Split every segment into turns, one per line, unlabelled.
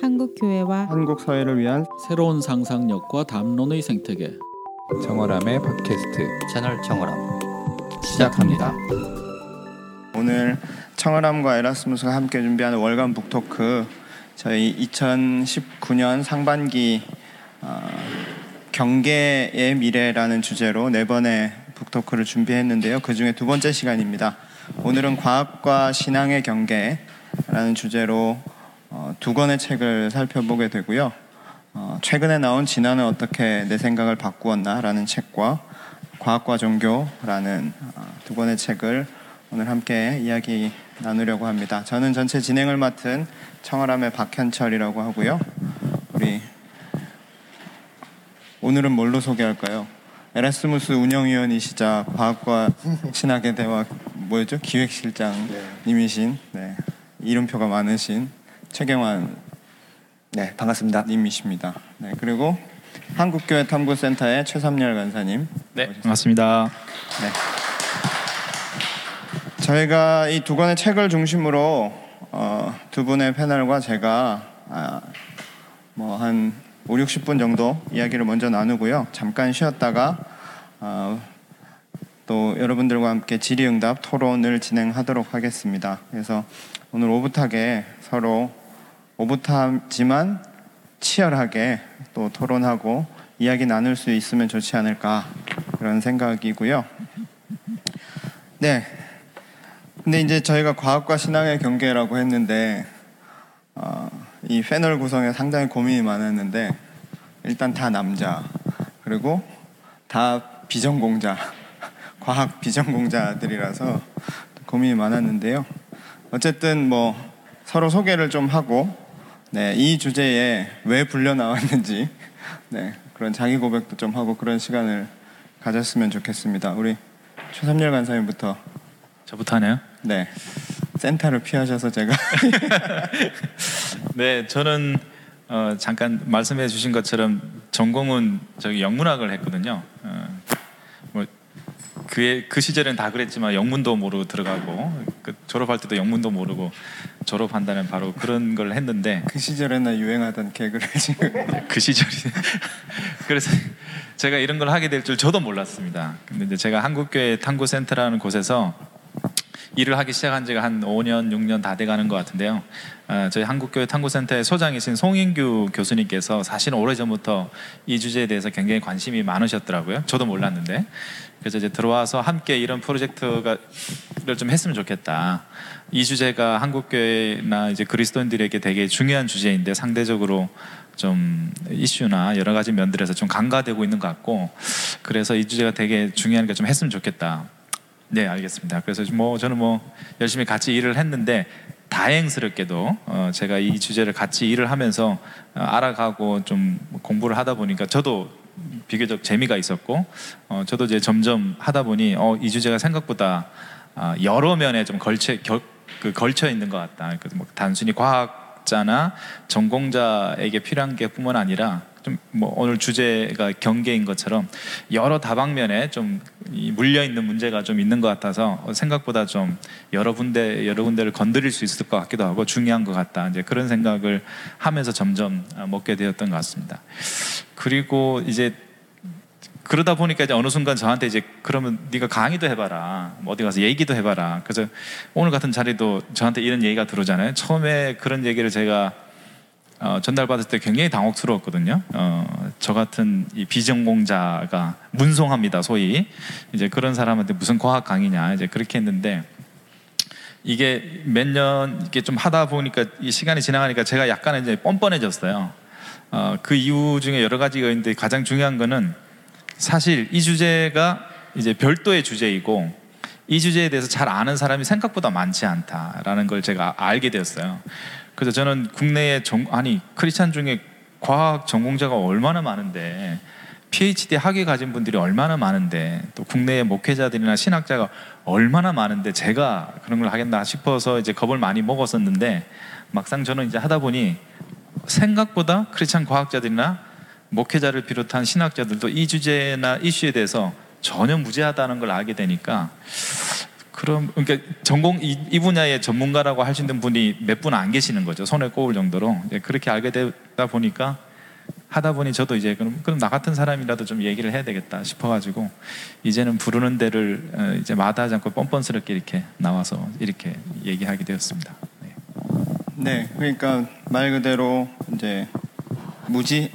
한국 교회와
한국 사회를 위한
새로운 상상력과 담론의 생태계
청어람의 팟캐스트
채널 청어람
시작합니다.
오늘 청어람과 에라스무스가 함께 준비하는 월간 북토크 저희 2019년 상반기 어, 경계의 미래라는 주제로 네 번의 북토크를 준비했는데요. 그 중에 두 번째 시간입니다. 오늘은 과학과 신앙의 경계라는 주제로 어, 두 권의 책을 살펴보게 되고요. 어, 최근에 나온 진화는 어떻게 내 생각을 바꾸었나라는 책과 과학과 종교라는 어, 두 권의 책을 오늘 함께 이야기 나누려고 합니다. 저는 전체 진행을 맡은 청어람의 박현철이라고 하고요. 우리 오늘은 뭘로 소개할까요? 에라스무스 운영위원이시자 과학과 신학의 대화 뭐였죠? 기획실장님이신 네. 이름표가 많으신 최경환
네 반갑습니다
님이십니다. 네, 그리고 한국교회 탐구센터의 최삼열 간사님.
네 반갑습니다
네. 저희가 이 두 권의 책을 중심으로 어, 두 분의 패널과 제가 아, 뭐한 5, 60분 정도 이야기를 먼저 나누고요. 잠깐 쉬었다가 어, 또 여러분들과 함께 질의응답 토론을 진행하도록 하겠습니다. 그래서 오늘 오붓하게 서로 오붓하지만 치열하게 또 토론하고 이야기 나눌 수 있으면 좋지 않을까 그런 생각이고요. 네. 근데 이제 저희가 과학과 신앙의 경계라고 했는데 어, 이 패널 구성에 상당히 고민이 많았는데 일단 다 남자 그리고 다 비전공자 과학 비전공자들이라서 고민이 많았는데요. 어쨌든 뭐 서로 소개를 좀 하고 네, 이 주제에 왜 불려 나왔는지 네, 그런 자기 고백도 좀 하고 그런 시간을 가졌으면 좋겠습니다. 우리 최삼열 간사님부터.
저부터 하네요?
네 센터를 피하셔서 제가.
네 저는 어, 잠깐 말씀해 주신 것처럼 전공은 저기 영문학을 했거든요. 어, 뭐 그의 그 시절엔 다 그랬지만 영문도 모르고 들어가고 그 졸업할 때도 영문도 모르고 졸업한다는 바로 그런 걸 했는데
그 시절에나 유행하던 개그를 지금
그 시절이 그래서 제가 이런 걸 하게 될 줄 저도 몰랐습니다. 근데 이제 제가 한국교회 탐구센터라는 곳에서 일을 하기 시작한 지가 한 5년, 6년 다 돼가는 것 같은데요. 아, 저희 한국교회 탐구센터의 소장이신 송인규 교수님께서 사실 오래 전부터 이 주제에 대해서 굉장히 관심이 많으셨더라고요. 저도 몰랐는데 그래서 이제 들어와서 함께 이런 프로젝트를 좀 했으면 좋겠다. 이 주제가 한국교회나 이제 그리스도인들에게 되게 중요한 주제인데 상대적으로 좀 이슈나 여러 가지 면들에서 좀 간과되고 있는 것 같고 그래서 이 주제가 되게 중요하니까 좀 했으면 좋겠다. 네, 알겠습니다. 그래서 뭐 저는 뭐 열심히 같이 일을 했는데 다행스럽게도 어 제가 이 주제를 같이 일을 하면서 어 알아가고 좀 공부를 하다 보니까 저도 비교적 재미가 있었고 어 저도 이제 점점 하다 보니 어이 주제가 생각보다 아 여러 면에 좀 걸쳐 결, 그 걸쳐 있는 것 같다. 그뭐 단순히 과학 자나 전공자에게 필요한 게 뿐만 아니라 좀 뭐 오늘 주제가 경계인 것처럼 여러 다방면에 좀 물려 있는 문제가 좀 있는 것 같아서 생각보다 좀 여러 군데 여러 군데를 건드릴 수 있을 것 같기도 하고 중요한 것 같다 이제 그런 생각을 하면서 점점 먹게 되었던 것 같습니다. 그리고 이제 그러다 보니까 이제 어느 순간 저한테 이제 그러면 네가 강의도 해봐라. 뭐 어디 가서 얘기도 해봐라. 그래서 오늘 같은 자리도 저한테 이런 얘기가 들어오잖아요. 처음에 그런 얘기를 제가 어, 전달받았을 때 굉장히 당혹스러웠거든요. 어, 저 같은 이 비전공자가 문송합니다 소위. 이제 그런 사람한테 무슨 과학 강의냐 이제 그렇게 했는데 이게 몇 년 이렇게 좀 하다 보니까 이 시간이 지나가니까 제가 약간 이제 뻔뻔해졌어요. 어, 그 이유 중에 여러 가지가 있는데 가장 중요한 거는 사실 이 주제가 이제 별도의 주제이고 이 주제에 대해서 잘 아는 사람이 생각보다 많지 않다라는 걸 제가 알게 되었어요. 그래서 저는 국내에 전, 아니 크리스찬 중에 과학 전공자가 얼마나 많은데 PhD 학위 가진 분들이 얼마나 많은데 또 국내의 목회자들이나 신학자가 얼마나 많은데 제가 그런 걸 하겠나 싶어서 이제 겁을 많이 먹었었는데 막상 저는 이제 하다 보니 생각보다 크리스찬 과학자들이나 목회자를 비롯한 신학자들도 이 주제나 이슈에 대해서 전혀 무지하다는 걸 알게 되니까 그럼 그러니까 전공 이, 이 분야의 전문가라고 할 수 있는 분이 몇 분 안 계시는 거죠. 손에 꼽을 정도로 그렇게 알게 되다 보니까 하다 보니 저도 이제 그럼 그럼 나 같은 사람이라도 좀 얘기를 해야 되겠다 싶어가지고 이제는 부르는 데를 어, 이제 마다하지 않고 뻔뻔스럽게 이렇게 나와서 이렇게 얘기하게 되었습니다. 네.
네, 그러니까 말 그대로 이제 무지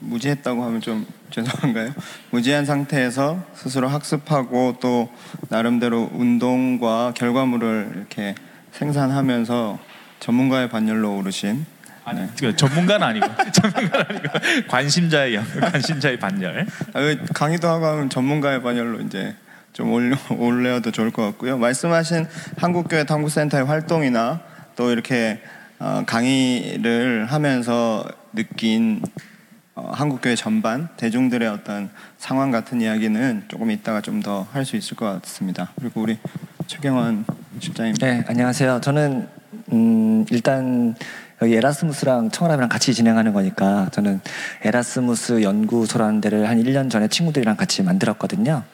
무지했다고 하면 좀 죄송한가요? 무지한 상태에서 스스로 학습하고 또 나름대로 운동과 결과물을 이렇게 생산하면서 전문가의 반열로 오르신
아니 그 전문가는 아니고 전문가는 아니고 관심자의 영, 관심자의 반열.
아, 왜 강의도 하고 하면 전문가의 반열로 이제 좀 올려 올려도 좋을 것 같고요. 말씀하신 한국교회 탐구센터의 활동이나 또 이렇게 어, 강의를 하면서 느낀 어, 한국교회 전반 대중들의 어떤 상황 같은 이야기는 조금 이따가 좀 더 할 수 있을 것 같습니다. 그리고 우리 최경환 실장님.
네, 안녕하세요. 저는 음, 일단 여기 에라스무스랑 청어람이랑 같이 진행하는 거니까 저는 에라스무스 연구소라는 데를 한 1년 전에 친구들이랑 같이 만들었거든요.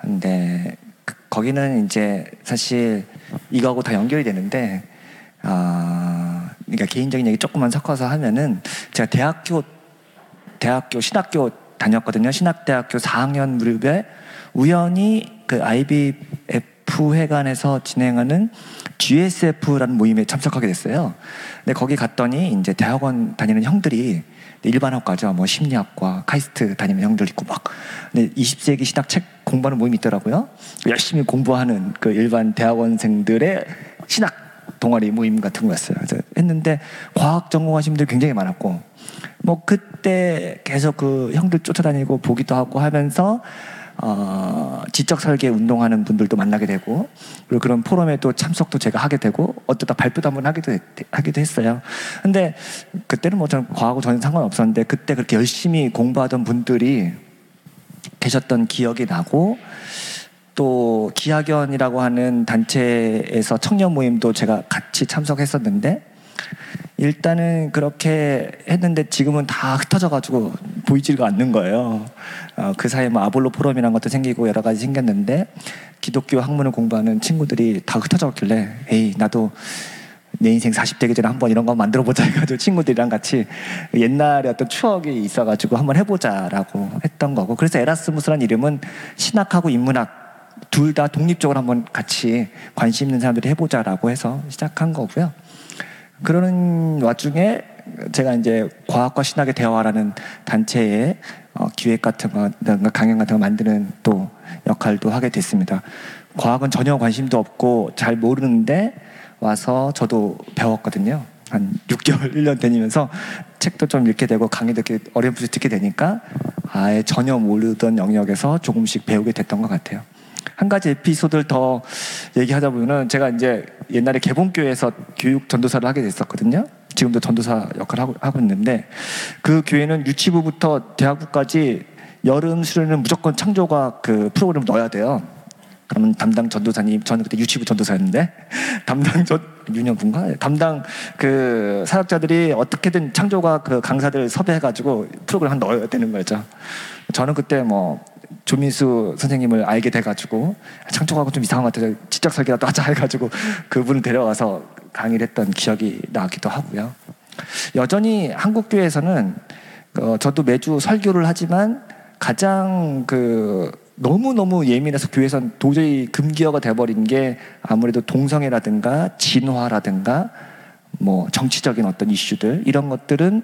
근데 그- 거기는 이제 사실 이거하고 다 연결이 되는데 아, 그러니까 개인적인 얘기 조금만 섞어서 하면은 제가 대학교 대학교 신학교 다녔거든요. 신학대학교 4학년 무렵에 우연히 그 IBF 회관에서 진행하는 GSF라는 모임에 참석하게 됐어요. 근데 거기 갔더니 이제 대학원 다니는 형들이 일반 학과죠. 뭐 심리학과, 카이스트 다니는 형들 있고 막 근데 20세기 신학 책 공부하는 모임이 있더라고요. 열심히 공부하는 그 일반 대학원생들의 신학 동아리 모임 같은 거였어요. 그래서 했는데 과학 전공하신 분들 굉장히 많았고 뭐 그때 계속 그 형들 쫓아다니고 보기도 하고 하면서 어, 지적 설계 운동하는 분들도 만나게 되고 그리고 그런 포럼에 또 참석도 제가 하게 되고 어쩌다 발표도 한번 하기도 했, 하기도 했어요. 근데 그때는 뭐 저는 과하고 전혀 상관없었는데 그때 그렇게 열심히 공부하던 분들이 계셨던 기억이 나고 또 기학연이라고 하는 단체에서 청년 모임도 제가 같이 참석했었는데 일단은 그렇게 했는데 지금은 다 흩어져가지고 보이지가 않는 거예요. 어, 그 사이에 뭐 아볼로 포럼이라는 것도 생기고 여러 가지 생겼는데 기독교 학문을 공부하는 친구들이 다 흩어졌길래 에이 나도 내 인생 40 되기 전에 한번 이런 거 만들어 보자 해가지고 친구들이랑 같이 옛날에 어떤 추억이 있어가지고 한번 해보자라고 했던 거고 그래서 에라스무스란 이름은 신학하고 인문학 둘 다 독립적으로 한번 같이 관심 있는 사람들이 해보자라고 해서 시작한 거고요. 그러는 와중에 제가 이제 과학과 신학의 대화라는 단체의 어, 기획 같은 거, 강연 같은 거 만드는 또 역할도 하게 됐습니다. 과학은 전혀 관심도 없고 잘 모르는데 와서 저도 배웠거든요. 한 6개월, 1년 다니면서 책도 좀 읽게 되고 강의도 이렇게 어렴풋이 듣게 되니까 아예 전혀 모르던 영역에서 조금씩 배우게 됐던 것 같아요. 한 가지 에피소드를 더 얘기하다 보면은 제가 이제 옛날에 개봉교회에서 교육 전도사를 하게 됐었거든요. 지금도 전도사 역할을 하고, 하고 있는데 그 교회는 유치부부터 대학부까지 여름 수련은 무조건 창조과학 그 프로그램을 넣어야 돼요. 그러면 담당 전도사님 저는 그때 유치부 전도사였는데 담당 전 유년군가 담당 그 사역자들이 어떻게든 창조과학 그 강사들 섭외해가지고 프로그램 한 넣어야 되는 거죠. 저는 그때 뭐 조민수 선생님을 알게 돼가지고 창조과학은 좀 이상한 것 같아서 지적 설계라도 하자 해가지고 그분을 데려가서 강의를 했던 기억이 나기도 하고요. 여전히 한국 교회에서는 어, 저도 매주 설교를 하지만 가장 그 너무 너무 예민해서 교회에선 도저히 금기어가 돼버린 게 아무래도 동성애라든가 진화라든가 뭐 정치적인 어떤 이슈들 이런 것들은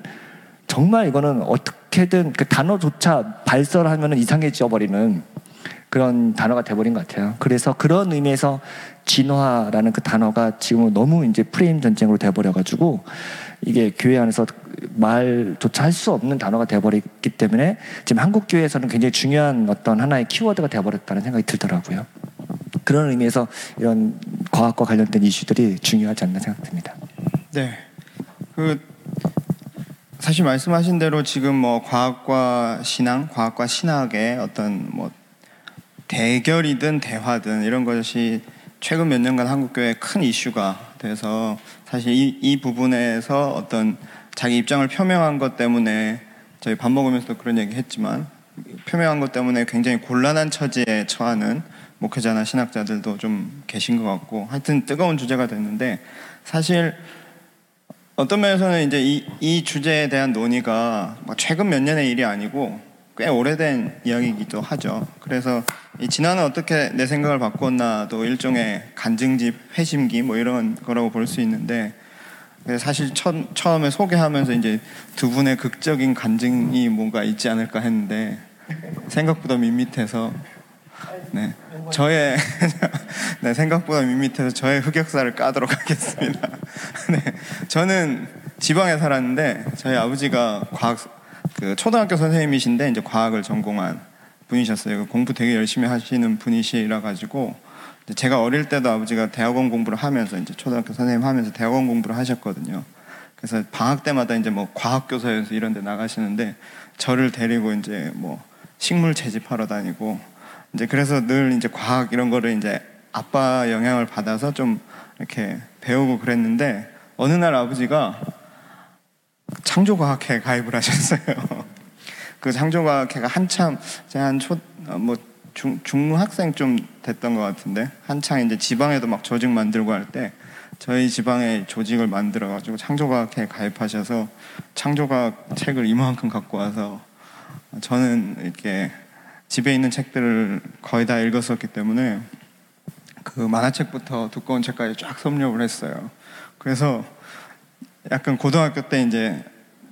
정말 이거는 어떻게든 그 단어조차 발설하면 이상해져 버리는 그런 단어가 돼버린 것 같아요. 그래서 그런 의미에서 진화라는 그 단어가 지금은 너무 이제 프레임 전쟁으로 돼버려가지고 이게 교회 안에서 말조차 할 수 없는 단어가 돼버렸기 때문에 지금 한국 교회에서는 굉장히 중요한 어떤 하나의 키워드가 돼버렸다는 생각이 들더라고요. 그런 의미에서 이런 과학과 관련된 이슈들이 중요하지 않나 생각됩니다.
네. 그 사실 말씀하신 대로 지금 뭐 과학과 신앙, 과학과 신학의 어떤 뭐 대결이든 대화든 이런 것이 최근 몇 년간 한국 교회의 큰 이슈가 돼서 사실 이, 이 부분에서 어떤 자기 입장을 표명한 것 때문에 저희 밥 먹으면서도 그런 얘기 했지만 표명한 것 때문에 굉장히 곤란한 처지에 처하는 목회자나 신학자들도 좀 계신 것 같고 하여튼 뜨거운 주제가 됐는데 사실 어떤 면에서는 이제 이, 이 주제에 대한 논의가 막 최근 몇 년의 일이 아니고 꽤 오래된 이야기이기도 하죠. 그래서 이 진화는 어떻게 내 생각을 바꿨나도 일종의 간증집, 회심기 뭐 이런 거라고 볼 수 있는데 사실 처, 처음에 소개하면서 이제 두 분의 극적인 간증이 뭔가 있지 않을까 했는데 생각보다 밋밋해서 네 저의 네 생각보다 밋밋해서 저의 흑역사를 까도록 하겠습니다. 네 저는 지방에 살았는데 저희 아버지가 과학 그 초등학교 선생님이신데 이제 과학을 전공한 분이셨어요. 공부 되게 열심히 하시는 분이시라 가지고 제가 어릴 때도 아버지가 대학원 공부를 하면서 이제 초등학교 선생님 하면서 대학원 공부를 하셨거든요. 그래서 방학 때마다 이제 뭐 과학 교사에서 이런 데 나가시는데 저를 데리고 이제 뭐 식물 채집하러 다니고 이제 그래서 늘 이제 과학 이런 거를 이제 아빠 영향을 받아서 좀 이렇게 배우고 그랬는데 어느 날 아버지가 창조과학회 가입을 하셨어요. 그 창조과학회가 한참 한초뭐 중, 중학생 좀 됐던 것 같은데 한창 이제 지방에도 막 조직 만들고 할 때 저희 지방에 조직을 만들어 가지고 창조과학회에 가입하셔서 창조과학 책을 이만큼 갖고 와서 저는 이렇게 집에 있는 책들을 거의 다 읽었었기 때문에 그 만화책부터 두꺼운 책까지 쫙 섭렵을 했어요. 그래서 약간 고등학교 때 이제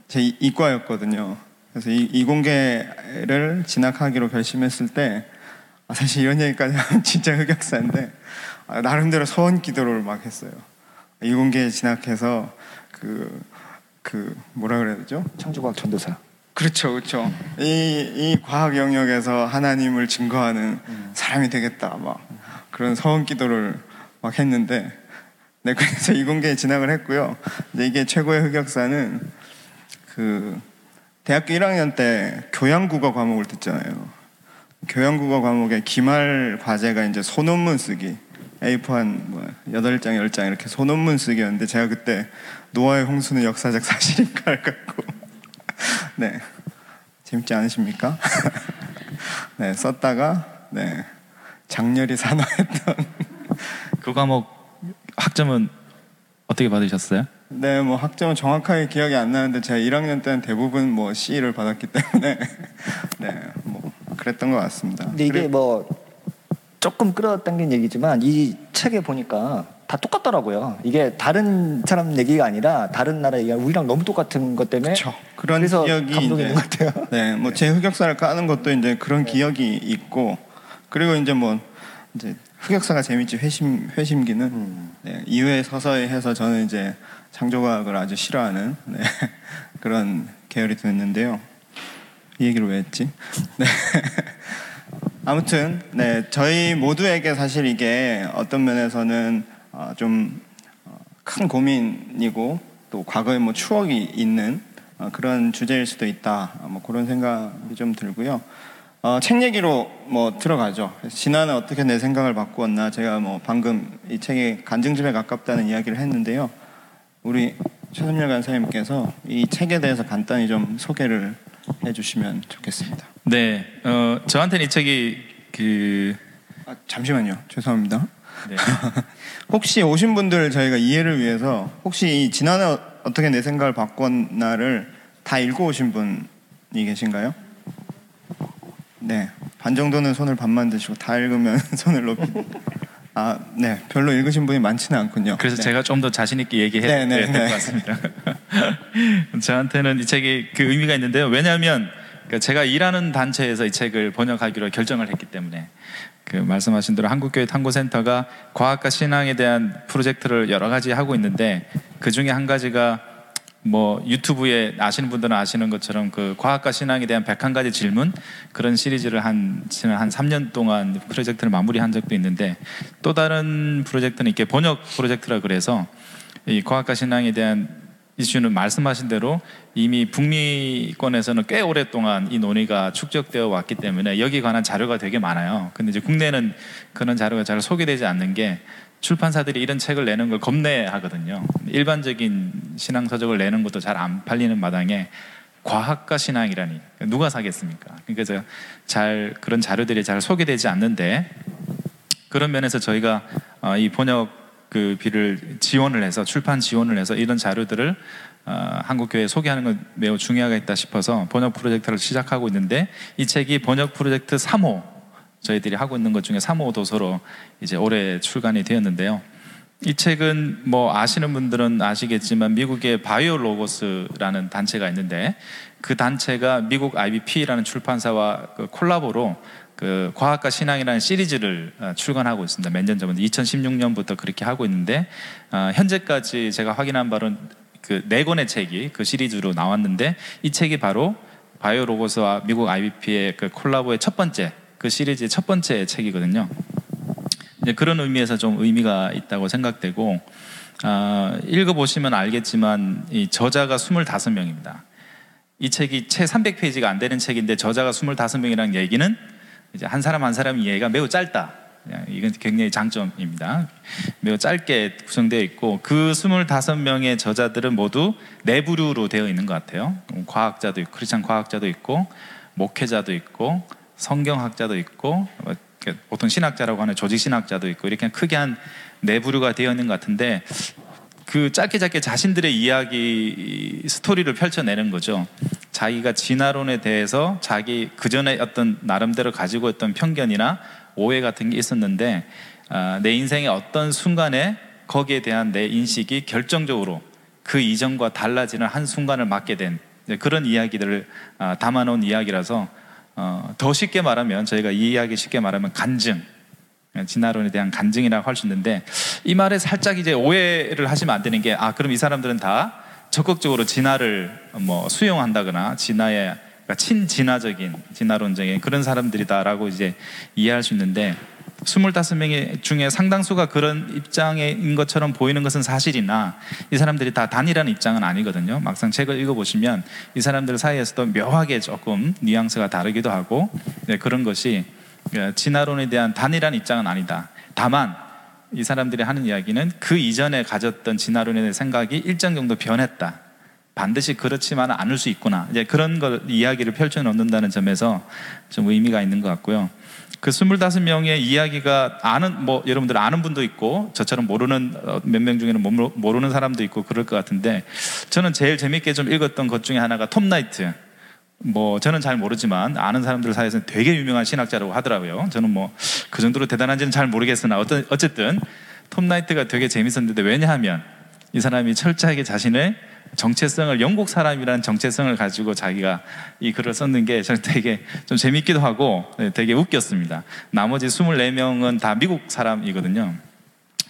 제 이- 이과였거든요. 그래서 이, 이공계를 진학하기로 결심했을 때 아, 사실 이런 얘기까지 하면 진짜 흑역사인데 아, 나름대로 소원 기도를 막 했어요. 이공계에 진학해서 그, 그 뭐라 그래야 되죠?
창조과학 전도사.
그렇죠, 그렇죠. 이, 이 과학 영역에서 하나님을 증거하는 사람이 되겠다, 막 그런 서원 기도를 막 했는데, 네 그래서 이공계에 진학을 했고요. 이제 이게 최고의 흑역사는 그 대학교 1학년 때 교양국어 과목을 듣잖아요. 교양국어 과목의 기말 과제가 이제 소논문 쓰기. A4 한뭐 8장, 10장 이렇게 소논문 쓰기였는데 제가 그때 노아의 홍수는 역사적 사실인가를 갖고 네. 재밌지 않으십니까? 네, 썼다가 네. 장렬히 산화했던
그 과목 학점은 어떻게 받으셨어요?
네, 뭐 학점은 정확하게 기억이 안 나는데 제가 1학년 때는 대부분 뭐 C를 받았기 때문에 네, 뭐 그랬던 것 같습니다.
근데 이게
그리고-
뭐 조금 끌어당긴 얘기지만 이 책에 보니까 다 똑같더라고요. 이게 다른 사람 얘기가 아니라 다른 나라 얘기가 우리랑 너무 똑같은 것 때문에
그렇죠. 그런
그래서
기억이
감동이 있는 것 같아요.
네, 뭐 제 흑역사를 까는 것도 이제 그런 기억이 있고 그리고 이제 뭐 이제 흑역사가 재밌지 회심 회심기는 네, 이후에 서서히 해서 저는 이제 창조과학을 아주 싫어하는 네, 그런 계열이 됐는데요. 이 얘기를 왜 했지? 네. 아무튼 네 저희 모두에게 사실 이게 어떤 면에서는 어, 좀 큰 고민이고 또 과거에 뭐 추억이 있는 어, 그런 주제일 수도 있다 어, 뭐 그런 생각이 좀 들고요. 어, 책 얘기로 뭐 들어가죠. 진화는 어떻게 내 생각을 바꾸었나 제가 뭐 방금 이 책이 간증집에 가깝다는 이야기를 했는데요. 우리 최선열 간사님께서 이 책에 대해서 간단히 좀 소개를 해주시면 좋겠습니다.
네, 어, 저한테는 이 책이 그
아, 잠시만요. 죄송합니다.
네.
혹시 오신 분들 저희가 이해를 위해서 혹시 이 지난해 어- 어떻게 내 생각을 바꿨나를 다 읽고 오신 분이 계신가요? 네. 반 정도는 손을 반만 드시고 다 읽으면 손을 높이. 아, 네. 별로 읽으신 분이 많지는 않군요.
그래서
네.
제가 좀 더 자신 있게 얘기해야
네, 네,
될
네.
것 같습니다. 저한테는 이 책이 그 의미가 있는데요. 왜냐하면 그 제가 일하는 단체에서 이 책을 번역하기로 결정을 했기 때문에 그 말씀하신 대로 한국교회 탐구센터가 과학과 신앙에 대한 프로젝트를 여러 가지 하고 있는데 그 중에 한 가지가 뭐 유튜브에 아시는 분들은 아시는 것처럼 그 과학과 신앙에 대한 101가지 질문? 그런 시리즈를 한 지난 한 3년 동안 프로젝트를 마무리한 적도 있는데 또 다른 프로젝트는 이렇게 번역 프로젝트라 그래서 이 과학과 신앙에 대한 이슈는 말씀하신 대로 이미 북미권에서는 꽤 오랫동안 이 논의가 축적되어 왔기 때문에 여기 관한 자료가 되게 많아요. 근데 이제 국내는 그런 자료가 잘 소개되지 않는 게 출판사들이 이런 책을 내는 걸 겁내하거든요. 일반적인 신앙 서적을 내는 것도 잘 안 팔리는 마당에 과학과 신앙이라니 누가 사겠습니까? 그러니까 잘 그런 자료들이 잘 소개되지 않는데 그런 면에서 저희가 어, 이 번역 그 비를 지원을 해서 출판 지원을 해서 이런 자료들을 어, 한국 교회에 소개하는 건 매우 중요하겠다 싶어서 번역 프로젝트를 시작하고 있는데 이 책이 번역 프로젝트 3호 저희들이 하고 있는 것 중에 3호 도서로 이제 올해 출간이 되었는데요. 이 책은 뭐 아시는 분들은 아시겠지만 미국의 바이오 로고스라는 단체가 있는데 그 단체가 미국 IBP라는 출판사와 그 콜라보로 그 과학과 신앙이라는 시리즈를 어, 출간하고 있습니다. 몇 년 전부터 2016년부터 그렇게 하고 있는데 어, 현재까지 제가 확인한 바로는 그네 권의 책이 그 시리즈로 나왔는데 이 책이 바로 바이오 로고스와 미국 IBP의 그 콜라보의 첫 번째 그 시리즈의 첫 번째 책이거든요. 이제 그런 의미에서 좀 의미가 있다고 생각되고 아, 읽어보시면 알겠지만 이 저자가 25명입니다. 이 책이 채 300페이지가 안 되는 책인데 저자가 25명이라는 얘기는 이제 한 사람 한 사람 이해가 매우 짧다. 이건 굉장히 장점입니다. 매우 짧게 구성되어 있고 그 25명의 저자들은 모두 내부류로 되어 있는 것 같아요. 과학자도 있고 크리스찬 과학자도 있고 목회자도 있고 성경학자도 있고 어, 보통 신학자라고 하는 조직 신학자도 있고 이렇게 크게 한 내부류가 되어 있는 것 같은데 그 짧게 짧게 자신들의 이야기 스토리를 펼쳐내는 거죠. 자기가 진화론에 대해서 자기 그 전에 어떤 나름대로 가지고 있던 편견이나 오해 같은 게 있었는데 아, 내 인생의 어떤 순간에 거기에 대한 내 인식이 결정적으로 그 이전과 달라지는 한 순간을 맞게 된 그런 이야기들을 아, 담아놓은 이야기라서 어, 더 쉽게 말하면 저희가 이 이야기 쉽게 말하면 간증 진화론에 대한 간증이라고 할 수 있는데 이 말에 살짝 이제 오해를 하시면 안 되는 게 아 그럼 이 사람들은 다 적극적으로 진화를 뭐 수용한다거나 진화의 그러니까 친진화적인 진화론적인 그런 사람들이다라고 이제 이해할 수 있는데 25명 중에 상당수가 그런 입장인 것처럼 보이는 것은 사실이나 이 사람들이 다 단일한 입장은 아니거든요. 막상 책을 읽어보시면 이 사람들 사이에서도 묘하게 조금 뉘앙스가 다르기도 하고 네, 그런 것이 진화론에 대한 단일한 입장은 아니다. 다만 이 사람들이 하는 이야기는 그 이전에 가졌던 진화론에 생각이 일정 정도 변했다. 반드시 그렇지만 않을 수 있구나. 이제 그런 걸 이야기를 펼쳐 놓는다는 점에서 좀 의미가 있는 것 같고요. 그 25명의 이야기가 아는 뭐 여러분들 아는 분도 있고 저처럼 모르는 어, 몇명 중에는 모르는 사람도 있고 그럴 것 같은데 저는 제일 재밌게 좀 읽었던 것 중에 하나가 톰 나이트. 뭐 저는 잘 모르지만 아는 사람들 사이에서는 되게 유명한 신학자라고 하더라고요. 저는 뭐 그 정도로 대단한지는 잘 모르겠으나 어떤 어쨌든 톰 나이트가 되게 재밌었는데 왜냐하면 이 사람이 철저하게 자신의 정체성을 영국 사람이라는 정체성을 가지고 자기가 이 글을 썼는 게 저는 되게 좀 재밌기도 하고 네, 되게 웃겼습니다. 나머지 24명은 다 미국 사람이거든요.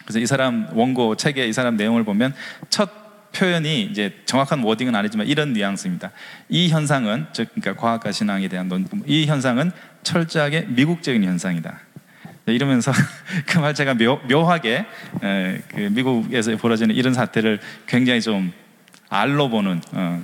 그래서 이 사람 원고 책에 이 사람 내용을 보면 첫 표현이 이제 정확한 워딩은 아니지만 이런 뉘앙스입니다. 이 현상은 즉 그러니까 과학과 신앙에 대한 논, 이 현상은 철저하게 미국적인 현상이다. 네, 이러면서 그 말 제가 묘, 묘하게 에, 그 미국에서 벌어지는 이런 사태를 굉장히 좀 알로 보는 어,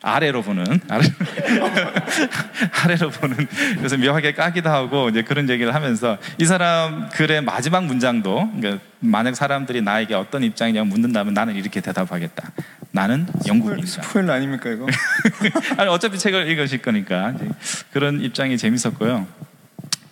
아래로 보는 아래, 로 보는 그래서 묘하게 까기도 하고 이제 그런 얘기를 하면서 이 사람 글의 마지막 문장도 그러니까 만약 사람들이 나에게 어떤 입장이냐고 묻는다면 나는 이렇게 대답하겠다. 나는 영국인이다.
스포일러 아닙니까 이거?
아니 어차피 책을 읽으실 거니까 그런 입장이 재밌었고요.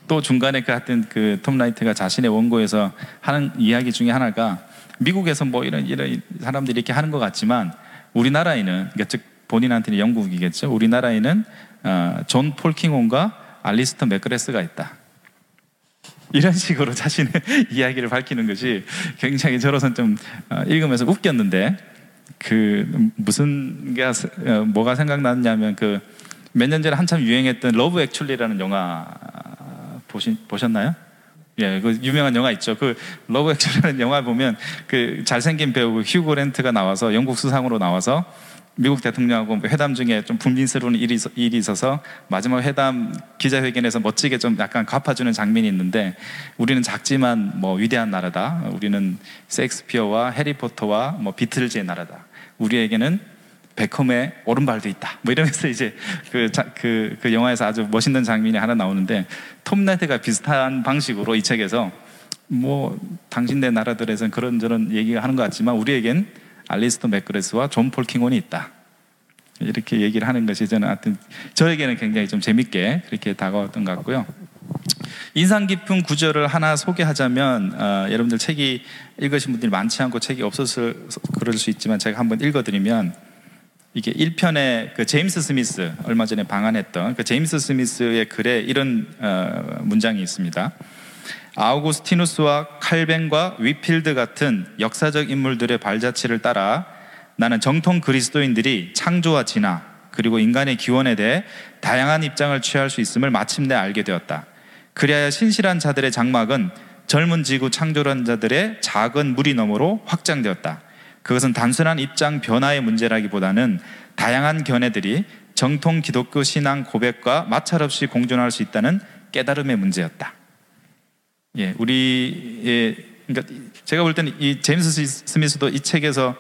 또 중간에 그 하여튼 그 톰 라이트가 자신의 원고에서 하는 이야기 중에 하나가 미국에서 뭐 이런 이런 사람들이 이렇게 하는 것 같지만 우리나라에는 그러니까 즉 본인한테는 영국이겠죠. 우리나라에는 어, 존 폴킹혼과 알리스터 맥그레스가 있다. 이런 식으로 자신의 이야기를 밝히는 것이 굉장히 저로선 좀 어, 읽으면서 웃겼는데 그 무슨 게 어, 뭐가 생각났냐면 그 몇 년 전에 한참 유행했던 러브 액츄얼리라는 영화 보신 보셨나요? 예, 그 유명한 영화 있죠. 그 러브 액츄얼리라는 영화 보면 그 잘생긴 배우 휴 그랜트가 나와서 영국 수상으로 나와서 미국 대통령하고 회담 중에 좀 불미스러운 일이, 일이 있어서 마지막 회담 기자회견에서 멋지게 좀 약간 갚아주는 장면이 있는데 우리는 작지만 뭐 위대한 나라다. 우리는 섹스피어와 해리포터와 뭐 비틀즈의 나라다. 우리에게는 베컴의 오른발도 있다. 뭐 이러면서 이제 그, 자, 그, 그 영화에서 아주 멋있는 장면이 하나 나오는데 톰 라이트가 비슷한 방식으로 이 책에서 뭐 당신네 나라들에서는 그런저런 얘기가 하는 것 같지만 우리에겐 알리스터 맥그레스와 존 폴킹혼이 있다. 이렇게 얘기를 하는 것이 저는 하여튼 저에게는 굉장히 좀 재밌게 그렇게 다가왔던 것 같고요. 인상 깊은 구절을 하나 소개하자면 어, 여러분들 책이 읽으신 분들이 많지 않고 책이 없어서 그럴 수 있지만 제가 한번 읽어드리면 이게 1편의 그 제임스 스미스 얼마 전에 방한했던 그 제임스 스미스의 글에 이런 어, 문장이 있습니다. 아우구스티누스와 칼벤과 위필드 같은 역사적 인물들의 발자취를 따라 나는 정통 그리스도인들이 창조와 진화 그리고 인간의 기원에 대해 다양한 입장을 취할 수 있음을 마침내 알게 되었다. 그리하여 신실한 자들의 장막은 젊은 지구 창조론자들의 작은 무리 너머로 확장되었다. 그것은 단순한 입장 변화의 문제라기보다는 다양한 견해들이 정통 기독교 신앙 고백과 마찰 없이 공존할 수 있다는 깨달음의 문제였다. 예, 우리의 그러니까 제가 볼 때는 이 제임스 스미스도 이 책에서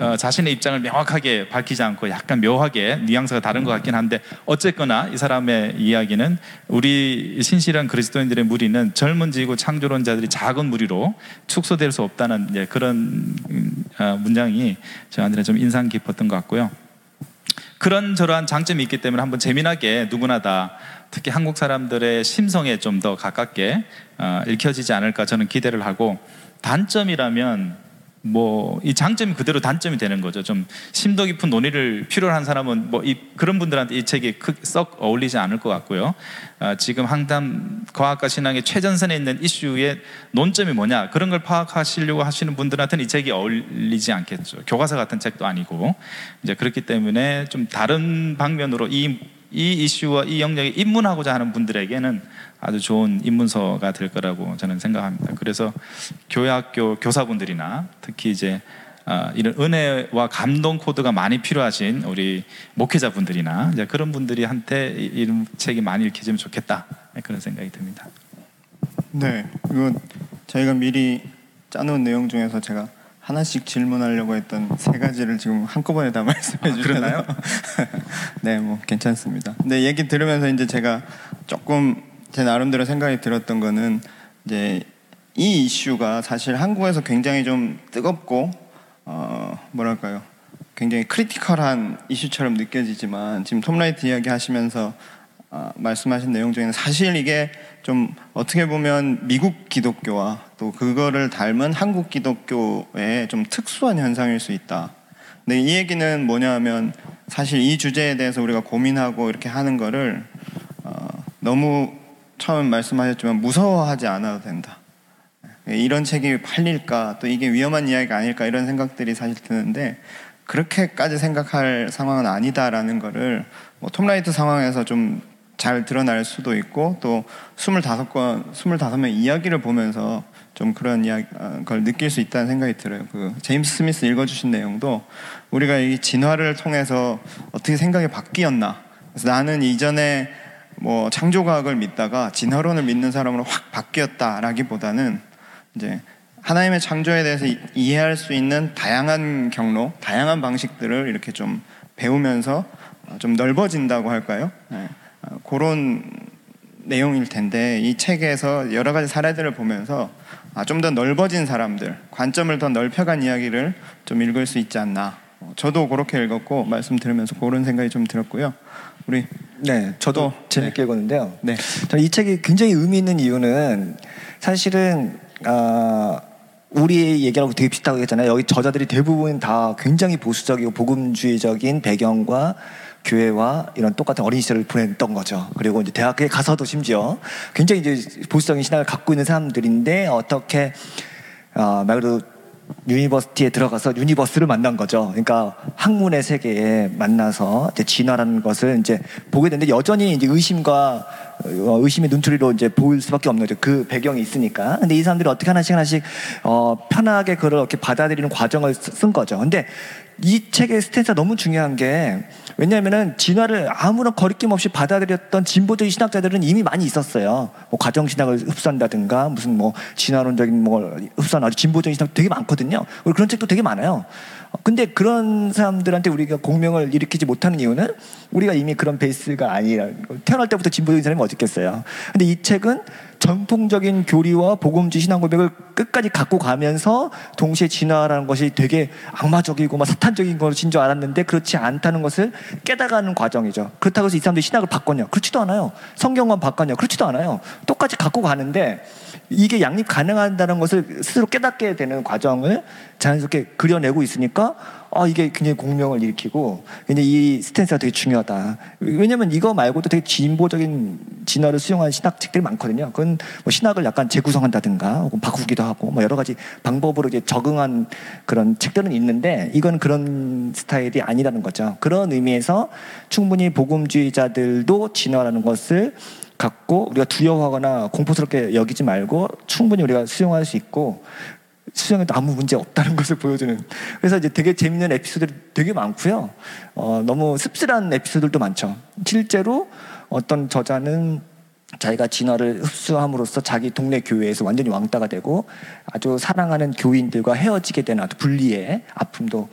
어, 자신의 입장을 명확하게 밝히지 않고 약간 묘하게 뉘앙스가 다른 것 같긴 한데 어쨌거나 이 사람의 이야기는 우리 신실한 그리스도인들의 무리는 젊은 지고 창조론자들이 작은 무리로 축소될 수 없다는 이제 그런 음, 어, 문장이 저한테는 좀 인상 깊었던 것 같고요. 그런 저러한 장점이 있기 때문에 한번 재미나게 누구나 다 특히 한국 사람들의 심성에 좀 더 가깝게 어, 읽혀지지 않을까 저는 기대를 하고 단점이라면 뭐 이 장점이 그대로 단점이 되는 거죠. 좀 심도 깊은 논의를 필요로 한 사람은 뭐 이 그런 분들한테 이 책이 크- 썩 어울리지 않을 것 같고요. 아, 지금 항담 과학과 신앙의 최전선에 있는 이슈의 논점이 뭐냐 그런 걸 파악하시려고 하시는 분들한테는 이 책이 어울리지 않겠죠. 교과서 같은 책도 아니고 이제 그렇기 때문에 좀 다른 방면으로 이 이 이슈와 이 영역에 입문하고자 하는 분들에게는 아주 좋은 입문서가 될 거라고 저는 생각합니다. 그래서 교회학교 교사분들이나 특히 이제 아, 이런 은혜와 감동 코드가 많이 필요하신 우리 목회자분들이나 이제 그런 분들이 한테 이- 이런 책이 많이 읽혀지면 좋겠다 네, 그런 생각이 듭니다.
네, 이거 저희가 미리 짜놓은 내용 중에서 제가 하나씩 질문하려고 했던 세 가지를 지금 한꺼번에 다 말씀해 주셨나요? 네, 뭐 괜찮습니다. 근데 얘기 들으면서 이제 제가 조금 제 나름대로 생각이 들었던 거는 이제 이 이슈가 사실 한국에서 굉장히 좀 뜨겁고 어 뭐랄까요? 굉장히 critical한 이슈처럼 느껴지지만 지금 톰 라이트 이야기 하시면서 아, 말씀하신 내용 중에는 사실 이게 좀 어떻게 보면 미국 기독교와 또 그거를 닮은 한국 기독교의 좀 특수한 현상일 수 있다. 근데 이 얘기는 뭐냐면 사실 이 주제에 대해서 우리가 고민하고 이렇게 하는 거를 어, 너무 처음 말씀하셨지만 무서워하지 않아도 된다. 이런 책이 팔릴까 또 이게 위험한 이야기가 아닐까 이런 생각들이 사실 드는데 그렇게까지 생각할 상황은 아니다라는 거를 뭐 톰라이트 상황에서 좀 잘 드러날 수도 있고 또 25건 25명 이야기를 보면서 좀 그런 이야기 어, 걸 느낄 수 있다는 생각이 들어요. 그 제임스 스미스 읽어주신 내용도 우리가 이 진화를 통해서 어떻게 생각이 바뀌었나. 그래서 나는 이전에 뭐 창조과학을 믿다가 진화론을 믿는 사람으로 확 바뀌었다라기보다는 이제 하나님의 창조에 대해서 이- 이해할 수 있는 다양한 경로, 다양한 방식들을 이렇게 좀 배우면서 어, 좀 넓어진다고 할까요? 네. 어, 그런 내용일 텐데 이 책에서 여러 가지 사례들을 보면서 아, 좀 더 넓어진 사람들, 관점을 더 넓혀간 이야기를 좀 읽을 수 있지 않나. 어, 저도 그렇게 읽었고 말씀 들으면서 그런 생각이 좀 들었고요. 우리
네, 저도
또,
재밌게 읽었는데요.
네.
저는 이 책이 굉장히 의미 있는 이유는 사실은 아, 우리 얘기하고 되게 비슷하고 했잖아요. 여기 저자들이 대부분 다 굉장히 보수적이고 복음주의적인 배경과 교회와 이런 똑같은 어린 시절을 보냈던 거죠. 그리고 이제 대학에 가서도 심지어 굉장히 이제 보수적인 신앙을 갖고 있는 사람들인데 어떻게 어, 말 그대로 university에 들어가서 universe를 만난 거죠. 그러니까 학문의 세계에 만나서 이제 진화라는 것을 이제 보게 되는데 여전히 이제 의심과 어, 의심의 눈초리로 이제 보일 수밖에 없는 거죠. 그 배경이 있으니까. 근데 이 사람들이 어떻게 하나씩 하나씩 어, 편하게 그걸 이렇게 받아들이는 과정을 쓰- 쓴 거죠. 근데 이 책의 스탠스가 너무 중요한 게 왜냐하면은 진화를 아무런 거리낌 없이 받아들였던 진보적인 신학자들은 이미 많이 있었어요. 뭐 가정 신학을 흡수한다든가 무슨 뭐 진화론적인 뭐 흡수한 아주 진보적인 신학 되게 많거든요. 그런 책도 되게 많아요. 어, 근데 그런 사람들한테 우리가 공명을 일으키지 못하는 이유는 우리가 이미 그런 베이스가 아니라 태어날 때부터 진보적인 사람이 어딨겠어요. 근데 이 책은 전통적인 교리와 복음주의 신앙 고백을 끝까지 갖고 가면서 동시에 진화라는 것이 되게 악마적이고 막 사탄적인 것인 줄 알았는데 그렇지 않다는 것을 깨달아가는 과정이죠. 그렇다고 해서 이 사람들이 신학을 바꿨냐? 그렇지도 않아요. 성경만 바꿨냐? 그렇지도 않아요. 똑같이 갖고 가는데 이게 양립 가능하다는 것을 스스로 깨닫게 되는 과정을 자연스럽게 그려내고 있으니까 아 이게 굉장히 공명을 일으키고 굉장히 이 스탠스가 되게 중요하다. 왜냐면 이거 말고도 되게 진보적인 진화를 수용한 신학책들이 많거든요. 그건 뭐 신학을 약간 재구성한다든가 혹은 바꾸기도 하고 뭐 여러 가지 방법으로 이제 적응한 그런 책들은 있는데 이건 그런 스타일이 아니라는 거죠. 그런 의미에서 충분히 복음주의자들도 진화라는 것을 갖고 우리가 두려워하거나 공포스럽게 여기지 말고 충분히 우리가 수용할 수 있고 수영에도 아무 문제 없다는 것을 보여주는. 그래서 이제 되게 재밌는 에피소드들이 되게 많고요. 어, 너무 씁쓸한 에피소드들도 많죠. 실제로 어떤 저자는 자기가 진화를 흡수함으로써 자기 동네 교회에서 완전히 왕따가 되고 아주 사랑하는 교인들과 헤어지게 되는 아주 분리의 아픔도 어,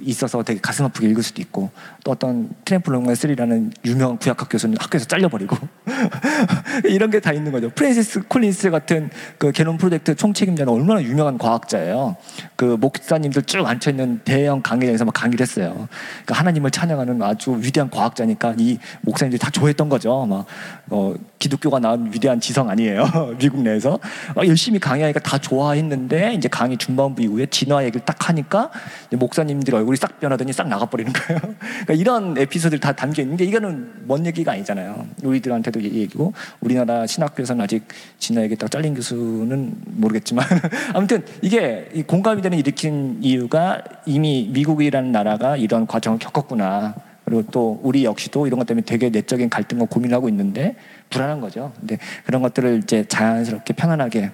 있어서 되게 가슴 아프게 읽을 수도 있고 또 어떤 트렘퍼 롱맨 3세라는 유명한 구약학 교수는 학교에서 잘려버리고 이런 게 다 있는 거죠. 프랜시스 콜린스 같은 그 게놈 프로젝트 총책임자는 얼마나 유명한 과학자예요. 그 목사님들 쭉 앉혀 있는 대형 강의장에서 막 강의를 했어요. 그러니까 하나님을 찬양하는 아주 위대한 과학자니까 이 목사님들이 다 좋아했던 거죠. 막 어, 기독교가 낳은 위대한 지성 아니에요. 미국 내에서 막 열심히 강의하니까 다 좋아했는데 이제 강의 중반부 이후에 진화 얘기를 딱 하니까 목사님들 얼굴이 싹 변하더니 싹 나가버리는 거예요. 그러니까 이런 에피소드를 다 담겨 있는 게 이거는 먼 얘기가 아니잖아요. 우리들한테도 이 얘기고 우리나라 신학교에서는 아직 진화 얘기 딱 잘린 교수는 모르겠지만 아무튼 이게 이 공감이 되는 일으킨 이유가 이미 미국이라는 나라가 이런 과정을 겪었구나. 그리고 또 우리 역시도 이런 것 때문에 되게 내적인 갈등과 고민을 하고 있는데 불안한 거죠. 근데 그런 것들을 이제 자연스럽게 편안하게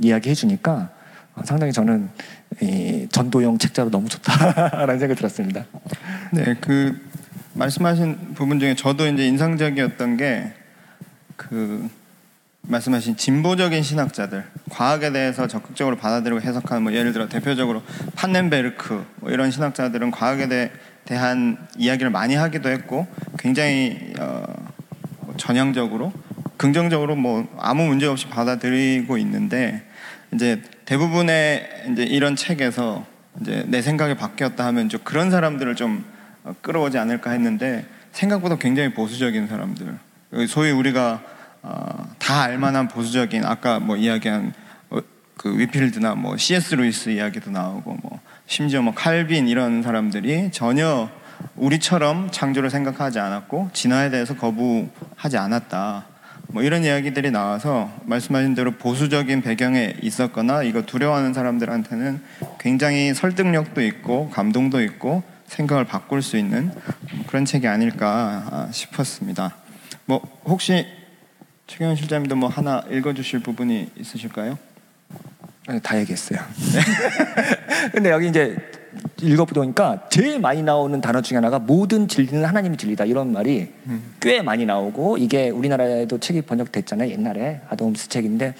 이야기해 주니까 어, 상당히 저는 이 전도용 책자로 너무 좋다라는 생각이 들었습니다.
네, 그 말씀하신 부분 중에 저도 이제 인상적이었던 게 그 말씀하신 진보적인 신학자들 과학에 대해서 적극적으로 받아들이고 해석하는 뭐 예를 들어 대표적으로 판넨베르크 뭐 이런 신학자들은 과학에 대, 대한 이야기를 많이 하기도 했고 굉장히 어, 뭐 전향적으로 긍정적으로 뭐 아무 문제 없이 받아들이고 있는데 이제 대부분의 이제 이런 책에서 이제 내 생각이 바뀌었다 하면 좀 그런 사람들을 좀 어, 끌어오지 않을까 했는데 생각보다 굉장히 보수적인 사람들 소위 우리가 어, 다 알만한 보수적인 아까 뭐 이야기한 어, 그 위필드나 뭐 C.S. 루이스 이야기도 나오고 뭐 심지어 뭐 칼빈 이런 사람들이 전혀 우리처럼 창조를 생각하지 않았고 진화에 대해서 거부하지 않았다. 뭐 이런 이야기들이 나와서 말씀하신 대로 보수적인 배경에 있었거나 이거 두려워하는 사람들한테는 굉장히 설득력도 있고 감동도 있고 생각을 바꿀 수 있는 그런 책이 아닐까 아, 싶었습니다. 뭐 혹시 최경현 실장님도 뭐 하나 읽어주실 부분이 있으실까요?
아니, 다 얘기했어요. 근데 여기 이제 읽어보니까 제일 많이 나오는 단어 중에 하나가 모든 진리는 하나님의 진리다 이런 말이 꽤 많이 나오고 이게 우리나라에도 책이 번역됐잖아요 옛날에 아dom스 책인데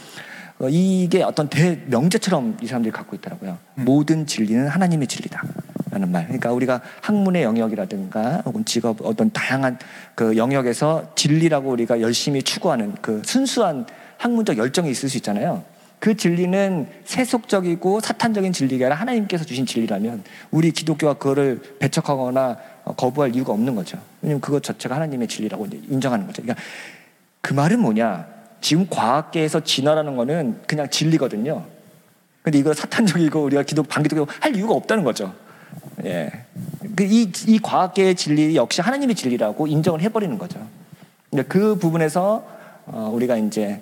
어, 이게 어떤 대명제처럼 이 사람들이 갖고 있더라고요. 모든 진리는 하나님의 진리다. 라는 말. 그러니까 우리가 학문의 영역이라든가 혹은 직업 어떤 다양한 그 영역에서 진리라고 우리가 열심히 추구하는 그 순수한 학문적 열정이 있을 수 있잖아요. 그 진리는 세속적이고 사탄적인 진리가 아니라 하나님께서 주신 진리라면 우리 기독교가 그거를 배척하거나 어, 거부할 이유가 없는 거죠. 왜냐하면 그것 자체가 하나님의 진리라고 인정하는 거죠. 그러니까 그 말은 뭐냐? 지금 과학계에서 진화라는 거는 그냥 진리거든요. 근데 이거 사탄적이고 우리가 기독 반기독교 할 이유가 없다는 거죠. 예. 그 이, 이 과학계의 진리 역시 하나님의 진리라고 인정을 해버리는 거죠. 근데 그 부분에서 어, 우리가 이제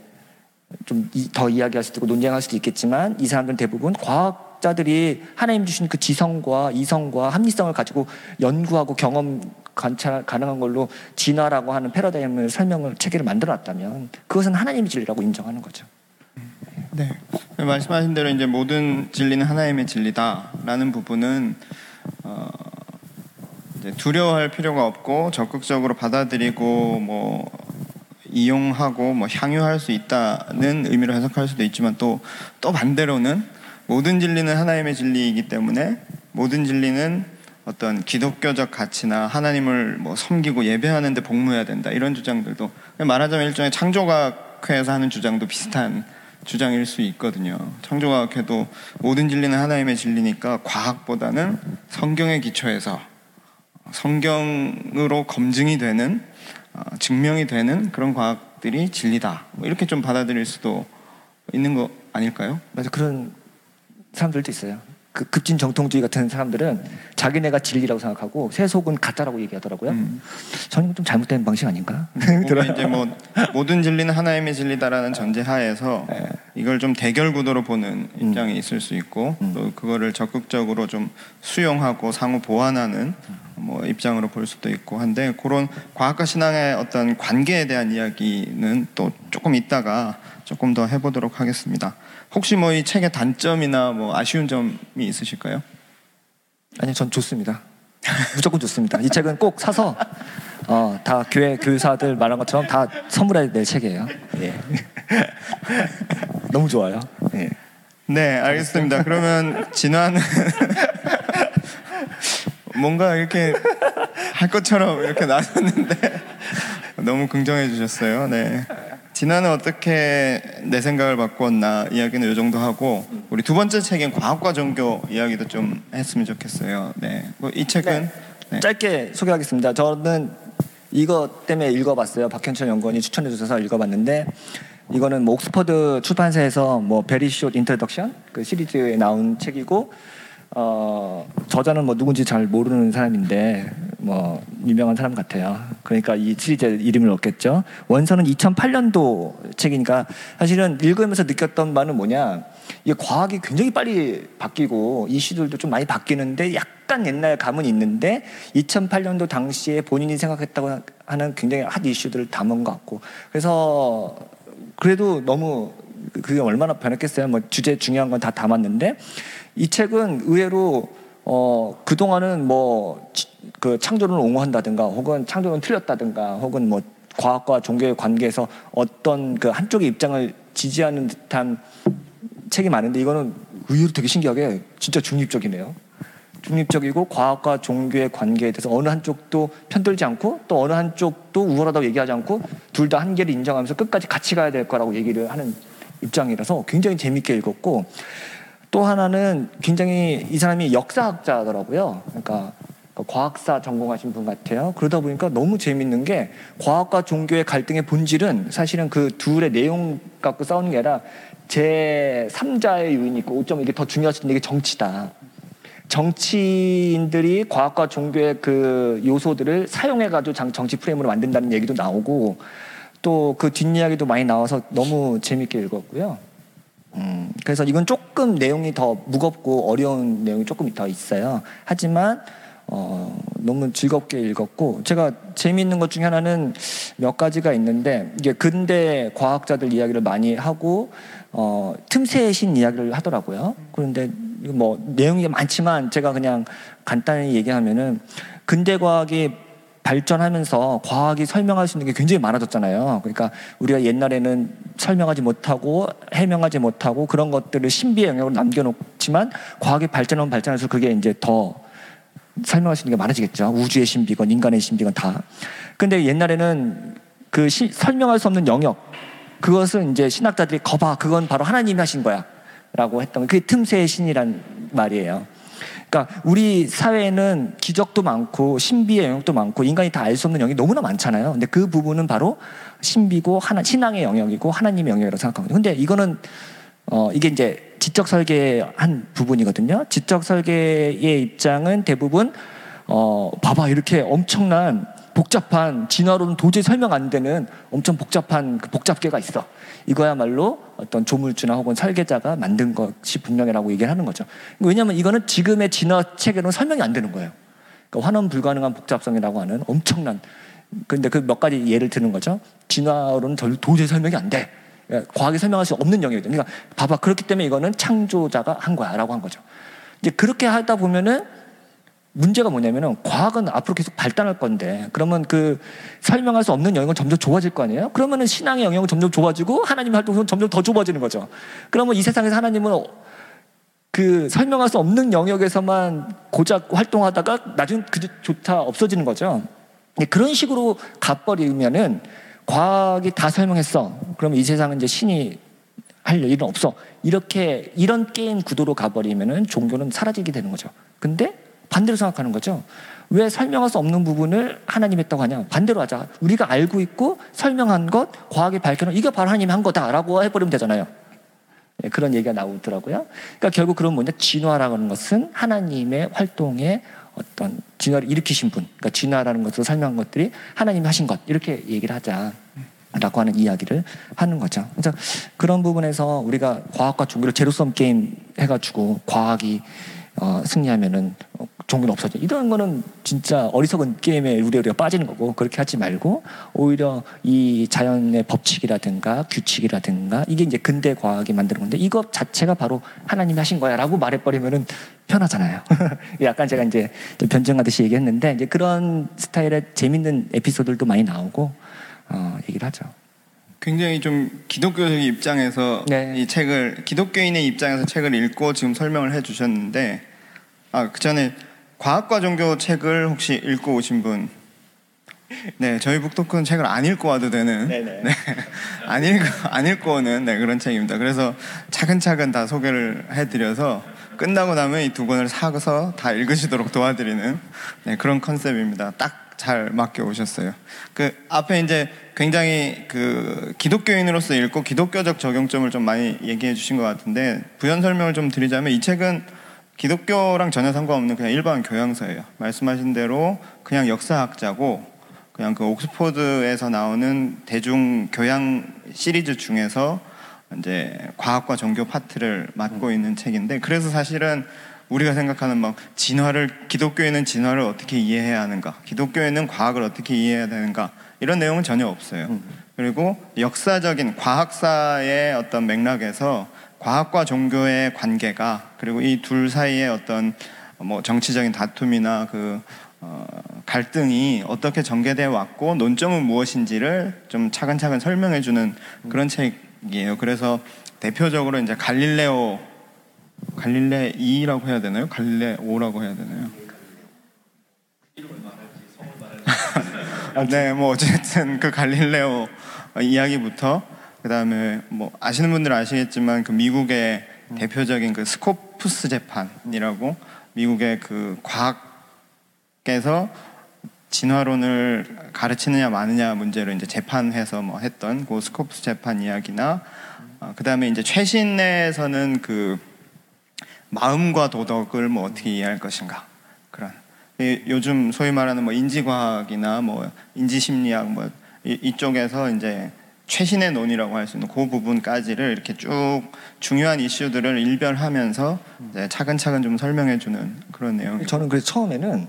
좀 더 이야기할 수도 있고 논쟁할 수도 있겠지만 이 사람들은 대부분 과학자들이 하나님 주신 그 지성과 이성과 합리성을 가지고 연구하고 경험 관찰 가능한 걸로 진화라고 하는 패러다임을 설명을 체계를 만들어놨다면 그것은 하나님의 진리라고 인정하는 거죠.
네. 말씀하신 대로 이제 모든 진리는 하나님의 진리다라는 부분은 어, 두려워할 필요가 없고 적극적으로 받아들이고 뭐 이용하고 뭐 향유할 수 있다는 의미로 해석할 수도 있지만 또 또 반대로는 모든 진리는 하나님의 진리이기 때문에 모든 진리는 어떤 기독교적 가치나 하나님을 뭐 섬기고 예배하는데 복무해야 된다 이런 주장들도 말하자면 일종의 창조과학회에서 하는 주장도 비슷한 주장일 수 있거든요. 창조과학회도 모든 진리는 하나님의 진리니까 과학보다는 성경의 기초에서 성경으로 검증이 되는 어, 증명이 되는 그런 과학들이 진리다. 뭐 이렇게 좀 받아들일 수도 있는 거 아닐까요?
맞아 그런 사람들도 있어요. 그 급진 정통주의 같은 사람들은 자기네가 진리라고 생각하고 세속은 가짜라고 얘기하더라고요.
음.
저는 좀 잘못된 방식 아닌가?
보면 이제 뭐 모든 진리는 하나님의 진리다라는 전제하에서 이걸 좀 대결 구도로 보는 입장이 있을 수 있고 또 그거를 적극적으로 좀 수용하고 상호 보완하는 뭐 입장으로 볼 수도 있고 한데 그런 과학과 신앙의 어떤 관계에 대한 이야기는 또 조금 있다가 조금 더 해보도록 하겠습니다. 혹시 뭐 이 책의 단점이나 뭐 아쉬운 점이 있으실까요?
아니요, 전 좋습니다. 무조건 좋습니다. 이 책은 꼭 사서 어, 다 교회 교사들 말한 것처럼 다 선물해야 될 책이에요. 예. 너무 좋아요. 예.
네, 알겠습니다. 그러면 진화는 뭔가 이렇게 할 것처럼 이렇게 나눴는데 너무 긍정해 주셨어요. 네. 진화는 어떻게 내 생각을 바꿨나 이야기는 이 정도 하고 우리 두 번째 책인 과학과 종교 이야기도 좀 했으면 좋겠어요. 네. 뭐 이 책은 네.
짧게 소개하겠습니다. 저는 이거 때문에 읽어봤어요. 박현철 연구원이 추천해 주셔서 읽어봤는데 이거는 뭐 옥스퍼드 출판사에서 뭐 Very Short Introduction 그 시리즈에 나온 책이고 어 저자는 뭐 누군지 잘 모르는 사람인데 뭐 유명한 사람 같아요. 그러니까 이 시리즈 이름을 얻겠죠. 원서는 2008년도 책이니까 사실은 읽으면서 느꼈던 바는 뭐냐 이게 과학이 굉장히 빨리 바뀌고 이슈들도 좀 많이 바뀌는데 약간 옛날 감은 있는데 2008년도 당시에 본인이 생각했다고 하는 굉장히 핫 이슈들을 담은 것 같고 그래서 그래도 너무 그게 얼마나 변했겠어요. 뭐 주제 중요한 건 다 담았는데 이 책은 의외로 어 그동안은 뭐 그 창조론을 옹호한다든가 혹은 창조론 틀렸다든가 혹은 뭐 과학과 종교의 관계에서 어떤 그 한쪽의 입장을 지지하는 듯한 책이 많은데 이거는 의외로 되게 신기하게 진짜 중립적이네요. 중립적이고 과학과 종교의 관계에 대해서 어느 한쪽도 편들지 않고 또 어느 한쪽도 우월하다고 얘기하지 않고 둘 다 한계를 인정하면서 끝까지 같이 가야 될 거라고 얘기를 하는 입장이라서 굉장히 재밌게 읽었고 또 하나는 굉장히 이 사람이 역사학자더라고요. 그러니까 그 과학사 전공하신 분 같아요. 그러다 보니까 너무 재밌는 게 과학과 종교의 갈등의 본질은 사실은 그 둘의 내용 갖고 싸우는 게 아니라 제 3자의 요인이 있고 좀 이게 더 중요하신 게 정치다. 정치인들이 과학과 종교의 그 요소들을 사용해가지고 장- 정치 프레임으로 만든다는 얘기도 나오고 또 그 뒷이야기도 많이 나와서 너무 재밌게 읽었고요. 음, 그래서 이건 조금 내용이 더 무겁고 어려운 내용이 조금 더 있어요. 하지만 어, 너무 즐겁게 읽었고 제가 재미있는 것 중에 하나는 몇 가지가 있는데 이게 근대 과학자들 이야기를 많이 하고 어, 틈새의 신 이야기를 하더라고요. 그런데 뭐 내용이 많지만 제가 그냥 간단히 얘기하면은 근대 과학이 발전하면서 과학이 설명할 수 있는 게 굉장히 많아졌잖아요. 그러니까 우리가 옛날에는 설명하지 못하고 해명하지 못하고 그런 것들을 신비의 영역으로 남겨놓지만 과학이 발전하면 발전할수록 그게 이제 더 설명할 수 있는 게 많아지겠죠. 우주의 신비건 인간의 신비건 다. 근데 옛날에는 그 시- 설명할 수 없는 영역 그것은 이제 신학자들이 거봐 그건 바로 하나님이 하신 거야라고 했던 거. 그게 틈새의 신이란 말이에요. 그러니까 우리 사회에는 기적도 많고 신비의 영역도 많고 인간이 다 알 수 없는 영역이 너무나 많잖아요. 근데 그 부분은 바로 신비고 하나 신앙의 영역이고 하나님의 영역이라고 생각하거든요. 근데 이거는 어 이게 이제 지적 설계의 한 부분이거든요. 지적 설계의 입장은 대부분 어 봐봐 이렇게 엄청난 복잡한 진화로는 도저히 설명 안 되는 엄청 복잡한 그 복잡계가 있어. 이거야말로 어떤 조물주나 혹은 설계자가 만든 것이 분명이라고 얘기를 하는 거죠. 왜냐하면 이거는 지금의 진화 체계로는 설명이 안 되는 거예요. 그러니까 환원 불가능한 복잡성이라고 하는 엄청난. 근데 그 몇 가지 예를 드는 거죠. 진화로는 도- 도저히 설명이 안 돼. 그러니까 과학이 설명할 수 없는 영역이죠. 그러니까 봐봐 그렇기 때문에 이거는 창조자가 한 거야라고 한 거죠. 이제 그렇게 하다 보면은 문제가 뭐냐면은 과학은 앞으로 계속 발달할 건데 그러면 그 설명할 수 없는 영역은 점점 좁아질 거 아니에요? 그러면은 신앙의 영역은 점점 좁아지고 하나님의 활동은 점점 더 좁아지는 거죠. 그러면 이 세상에서 하나님은 그 설명할 수 없는 영역에서만 고작 활동하다가 나중에 그조차 없어지는 거죠. 그런 식으로 가버리면은 과학이 다 설명했어. 그러면 이 세상은 이제 신이 할 일은 없어. 이렇게 이런 게임 구도로 가버리면은 종교는 사라지게 되는 거죠. 근데 반대로 생각하는 거죠. 왜 설명할 수 없는 부분을 하나님 했다고 하냐? 반대로 하자. 우리가 알고 있고 설명한 것, 과학이 밝혀놓은 이게 바로 하나님이 한 거다라고 해버리면 되잖아요. 예, 그런 얘기가 나오더라고요. 그러니까 결국 그런 뭐냐 진화라는 것은 하나님의 활동에 어떤 진화를 일으키신 분, 그러니까 진화라는 것을 설명한 것들이 하나님이 하신 것 이렇게 얘기를 하자 라고 하는 이야기를 하는 거죠. 그래서 그런 부분에서 우리가 과학과 종교를 제로섬 게임 해가지고 과학이 어, 승리하면은 어, 종교는 없어져. 이런 거는 진짜 어리석은 게임에 우리 우리가 빠지는 거고 그렇게 하지 말고 오히려 이 자연의 법칙이라든가 규칙이라든가 이게 이제 근대 과학이 만드는 건데 이것 자체가 바로 하나님이 하신 거야라고 말해버리면은 편하잖아요. 약간 제가 이제 좀 변증하듯이 얘기했는데 이제 그런 스타일의 재밌는 에피소드들도 많이 나오고 어, 얘기를 하죠.
굉장히 좀 기독교적인 입장에서
네.
이 책을 기독교인의 입장에서 책을 읽고 지금 설명을 해주셨는데 아 그 전에 과학과 종교 책을 혹시 읽고 오신 분? 네, 저희 북토크는 책을 안 읽고 와도 되는
네네.
네, 안 읽고 안 읽고 오는 네, 그런 책입니다. 그래서 차근차근 다 소개를 해드려서 끝나고 나면 이 두 권을 사서 다 읽으시도록 도와드리는 네, 그런 컨셉입니다. 딱잘 맡겨 오셨어요. 그 앞에 이제 굉장히 그 기독교인으로서 읽고 기독교적 적용점을 좀 많이 얘기해 주신 것 같은데 부연 설명을 좀 드리자면 이 책은 기독교랑 전혀 상관없는 그냥 일반 교양서예요. 말씀하신 대로 그냥 역사학자고 그냥 그 옥스포드에서 나오는 대중 교양 시리즈 중에서 이제 과학과 종교 파트를 맡고 있는 책인데 그래서 사실은 우리가 생각하는 막 진화를 기독교에는 진화를 어떻게 이해해야 하는가, 기독교에는 과학을 어떻게 이해해야 되는가 이런 내용은 전혀 없어요. 그리고 역사적인 과학사의 어떤 맥락에서 과학과 종교의 관계가 그리고 이 둘 사이의 어떤 뭐 정치적인 다툼이나 그 어, 갈등이 어떻게 전개되어 왔고 논점은 무엇인지를 좀 차근차근 설명해 주는 그런 책이에요. 그래서 대표적으로 이제 갈릴레오 갈릴레이라고 해야 되나요? 갈릴레오라고 해야 되나요? 네, 뭐 어쨌든 그 갈릴레오 이야기부터 그다음에 뭐 아시는 분들은 아시겠지만 그 미국의 대표적인 그 스코프스 재판이라고 미국의 그 과학계에서 진화론을 가르치느냐 마느냐 문제로 이제 재판해서 뭐 했던 그 스코프스 재판 이야기나 어, 그다음에 이제 최신에서는 그 마음과 도덕을 뭐 어떻게 이해할 것인가 그런. 이- 요즘 소위 말하는 뭐 인지과학이나 뭐 인지심리학 뭐 이, 이쪽에서 이제 최신의 논이라고 할 수 있는 그 부분까지를 이렇게 쭉 중요한 이슈들을 일별하면서 차근차근 좀 설명해주는 그런 내용.
저는 그래서 처음에는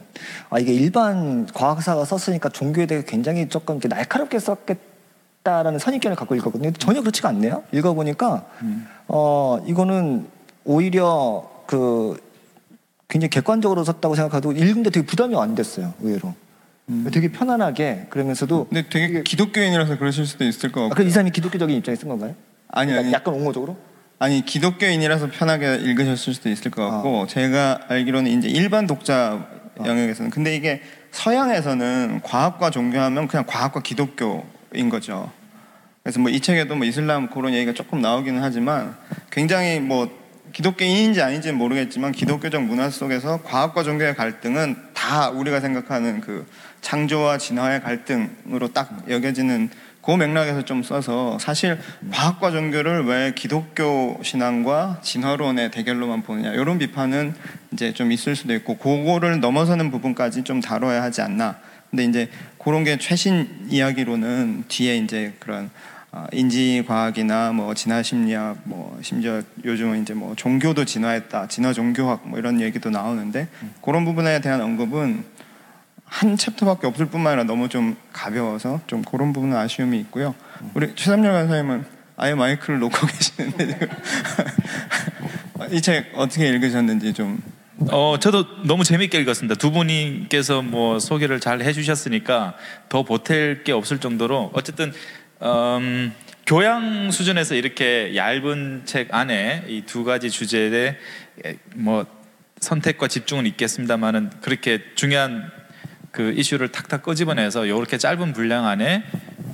아 이게 일반 과학사가 썼으니까 종교에 대해 굉장히 조금 이렇게 날카롭게 썼겠다라는 선입견을 갖고 읽었거든요. 전혀 그렇지가 않네요. 읽어보니까 어 이거는 오히려 그 굉장히 객관적으로 썼다고 생각하고 읽는데 되게 부담이 안 됐어요. 의외로. 되게 편안하게 그러면서도
근데 되게 기독교인이라서 그러실 수도 있을 것
아,
같고
그럼 이 사람이 기독교적인 입장에 쓴 건가요?
아니 아니
약간 옹호적으로?
아니 기독교인이라서 편하게 읽으셨을 수도 있을 것 같고 제가 알기로는 이제 일반 독자 영역에서는 근데 이게 서양에서는 과학과 종교하면 그냥 과학과 기독교인 거죠. 그래서 뭐 이 책에도 뭐 이슬람 그런 얘기가 조금 나오기는 하지만 굉장히 뭐 기독교인인지 아닌지는 모르겠지만 기독교적 문화 속에서 과학과 종교의 갈등은 다 우리가 생각하는 그 창조와 진화의 갈등으로 딱 여겨지는 그 맥락에서 좀 써서 사실 과학과 종교를 왜 기독교 신앙과 진화론의 대결로만 보느냐 이런 비판은 이제 좀 있을 수도 있고 그거를 넘어서는 부분까지 좀 다뤄야 하지 않나. 근데 이제 그런 게 최신 이야기로는 뒤에 이제 그런 어, 인지 과학이나 뭐 진화 심리학 뭐 심지어 요즘은 이제 뭐 종교도 진화했다 진화 종교학 뭐 이런 얘기도 나오는데 그런 부분에 대한 언급은 한 챕터밖에 없을 뿐만 아니라 너무 좀 가벼워서 좀 그런 부분은 아쉬움이 있고요. 우리 최삼열 간사님은 아예 마이크를 놓고 계시는데 이 책 어떻게 읽으셨는지 좀
어 저도 너무 재밌게 읽었습니다. 두 분께서 뭐 소개를 잘 해주셨으니까 더 보탤 게 없을 정도로 어쨌든 음, 교양 수준에서 이렇게 얇은 책 안에 이 두 가지 주제에 뭐 선택과 집중은 있겠습니다만은 그렇게 중요한 그 이슈를 탁탁 끄집어내서 이렇게 짧은 분량 안에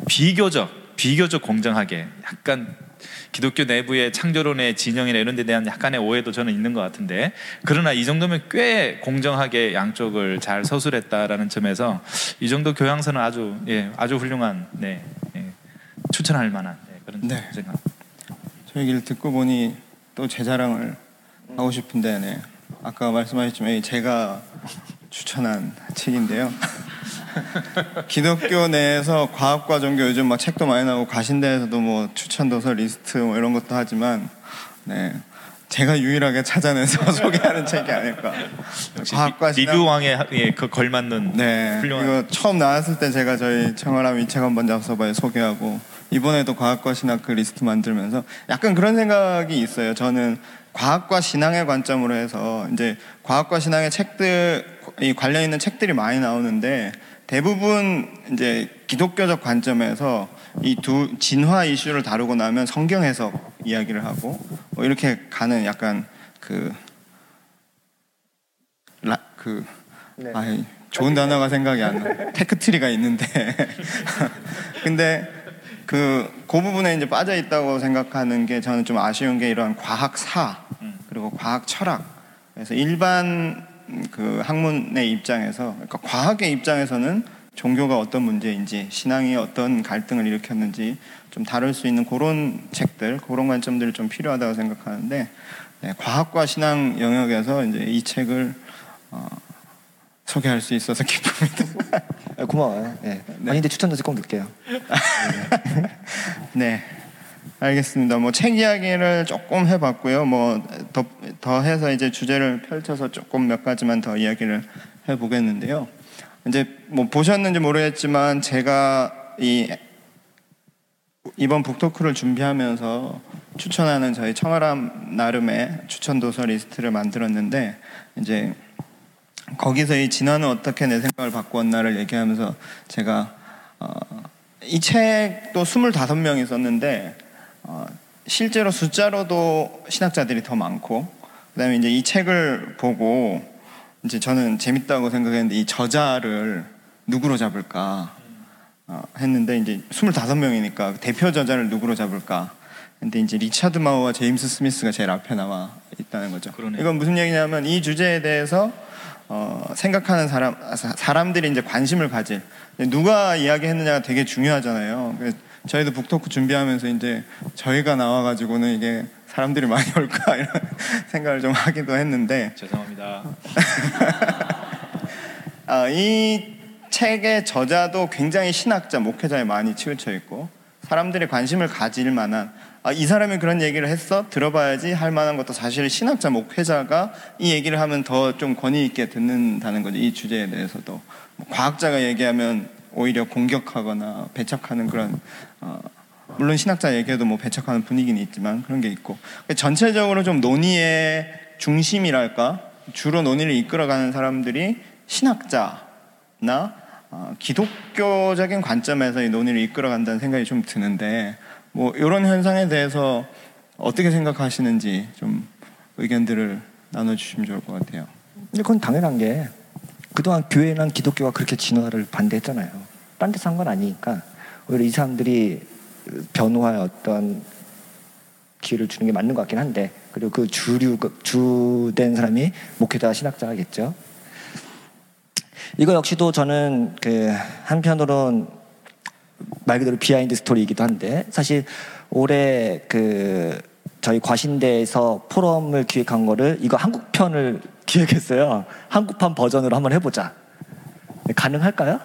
비교적 비교적 공정하게 약간 기독교 내부의 창조론의 진영이나 이런 데 대한 약간의 오해도 저는 있는 것 같은데 그러나 이 정도면 꽤 공정하게 양쪽을 잘 서술했다라는 점에서 이 정도 교양서는 아주 예 아주 훌륭한 네 예, 추천할 만한 네, 그런
네.
생각.
저 얘기를 듣고 보니 또 제 자랑을 하고 싶은데 네. 아까 말씀하셨지만 이 제가 추천한 책인데요. 기독교 내에서 과학과 종교 요즘 막 책도 많이 나오고 가신대에서도 뭐 추천 도서 리스트 뭐 이런 것도 하지만 네. 제가 유일하게 찾아내서 소개하는 책이 아닐까. 과학과
리, 리뷰 왕의 예, 그 걸맞는
네,
훌륭한
이거 처음 나왔을 때 제가 저희 청어람 이채관 번잡서바에 소개하고 이번에도 과학과 신학 그 리스트 만들면서 약간 그런 생각이 있어요. 저는 과학과 신앙의 관점으로 해서 이제 과학과 신앙의 책들 이 관련 있는 책들이 많이 나오는데 대부분 이제 기독교적 관점에서 이 두 진화 이슈를 다루고 나면 성경 해석 이야기를 하고 뭐 이렇게 가는 약간 그 라, 그
네.
아이, 좋은 단어가 생각이 안 나. 테크트리가 있는데 근데 그, 그 부분에 이제 빠져 있다고 생각하는 게 저는 좀 아쉬운 게 이러한 과학사 그리고 과학 철학 그래서 일반 그 학문의 입장에서 그러니까 과학의 입장에서는 종교가 어떤 문제인지 신앙이 어떤 갈등을 일으켰는지 좀 다룰 수 있는 그런 책들 그런 관점들이 좀 필요하다고 생각하는데 네, 과학과 신앙 영역에서 이제 이 책을 어, 소개할 수 있어서 기쁩니다.
아, 고마워요. 예. 아닌데 추천 도서 꼭 넣을게요.
네, 알겠습니다. 뭐 책 이야기를 조금 해봤고요. 뭐더 더 해서 이제 주제를 펼쳐서 조금 몇 가지만 더 이야기를 해보겠는데요. 이제 뭐 보셨는지 모르겠지만 제가 이 이번 북토크를 준비하면서 추천하는 저희 청아람 나름의 추천 도서 리스트를 만들었는데 이제 거기서 이 진화는 어떻게 내 생각을 바꾸었나를 얘기하면서 제가 어, 이 책도 25명이 썼는데 어, 실제로 숫자로도 신학자들이 더 많고 그다음에 이제 이 책을 보고 이제 저는 재밌다고 생각했는데 이 저자를 누구로 잡을까 어, 했는데 이제 25명이니까 대표 저자를 누구로 잡을까 근데 이제 리차드 마우와 제임스 스미스가 제일 앞에 나와 있다는 거죠.
그러네요.
이건 무슨 얘기냐면 이 주제에 대해서 어, 생각하는 사람 사- 사람들이 이제 관심을 가질 누가 이야기했느냐가 되게 중요하잖아요. 저희도 북토크 준비하면서 이제 저희가 나와가지고는 이게 사람들이 많이 올까 이런 생각을 좀 하기도 했는데
죄송합니다.
아, 이 책의 저자도 굉장히 신학자, 목회자에 많이 치우쳐 있고 사람들이 관심을 가질 만한 아, 이 사람이 그런 얘기를 했어 들어봐야지 할 만한 것도 사실 신학자, 목회자가 이 얘기를 하면 더 좀 권위 있게 듣는다는 거죠. 이 주제에 대해서도 뭐 과학자가 얘기하면 오히려 공격하거나 배척하는 그런 어, 물론 신학자 얘기해도 뭐 배척하는 분위기는 있지만 그런 게 있고 전체적으로 좀 논의의 중심이랄까 주로 논의를 이끌어가는 사람들이 신학자나 어, 기독교적인 관점에서 이 논의를 이끌어간다는 생각이 좀 드는데 뭐 이런 현상에 대해서 어떻게 생각하시는지 좀 의견들을 나눠주시면 좋을 것 같아요.
근데 그건 당연한 게 그동안 교회랑 기독교가 그렇게 진화를 반대했잖아요. 딴 데서 한 건 아니니까 오히려 이 사람들이 변화의 어떤 기회를 주는 게 맞는 것 같긴 한데 그리고 그 주류 그 주된 사람이 목회자 신학자겠죠. 이거 역시도 저는 그 한편으론 말 그대로 behind story이기도 한데 사실 올해 그 저희 과신대에서 포럼을 기획한 거를 이거 한국편을 기획했어요. 한국판 버전으로 한번 해보자. 가능할까요?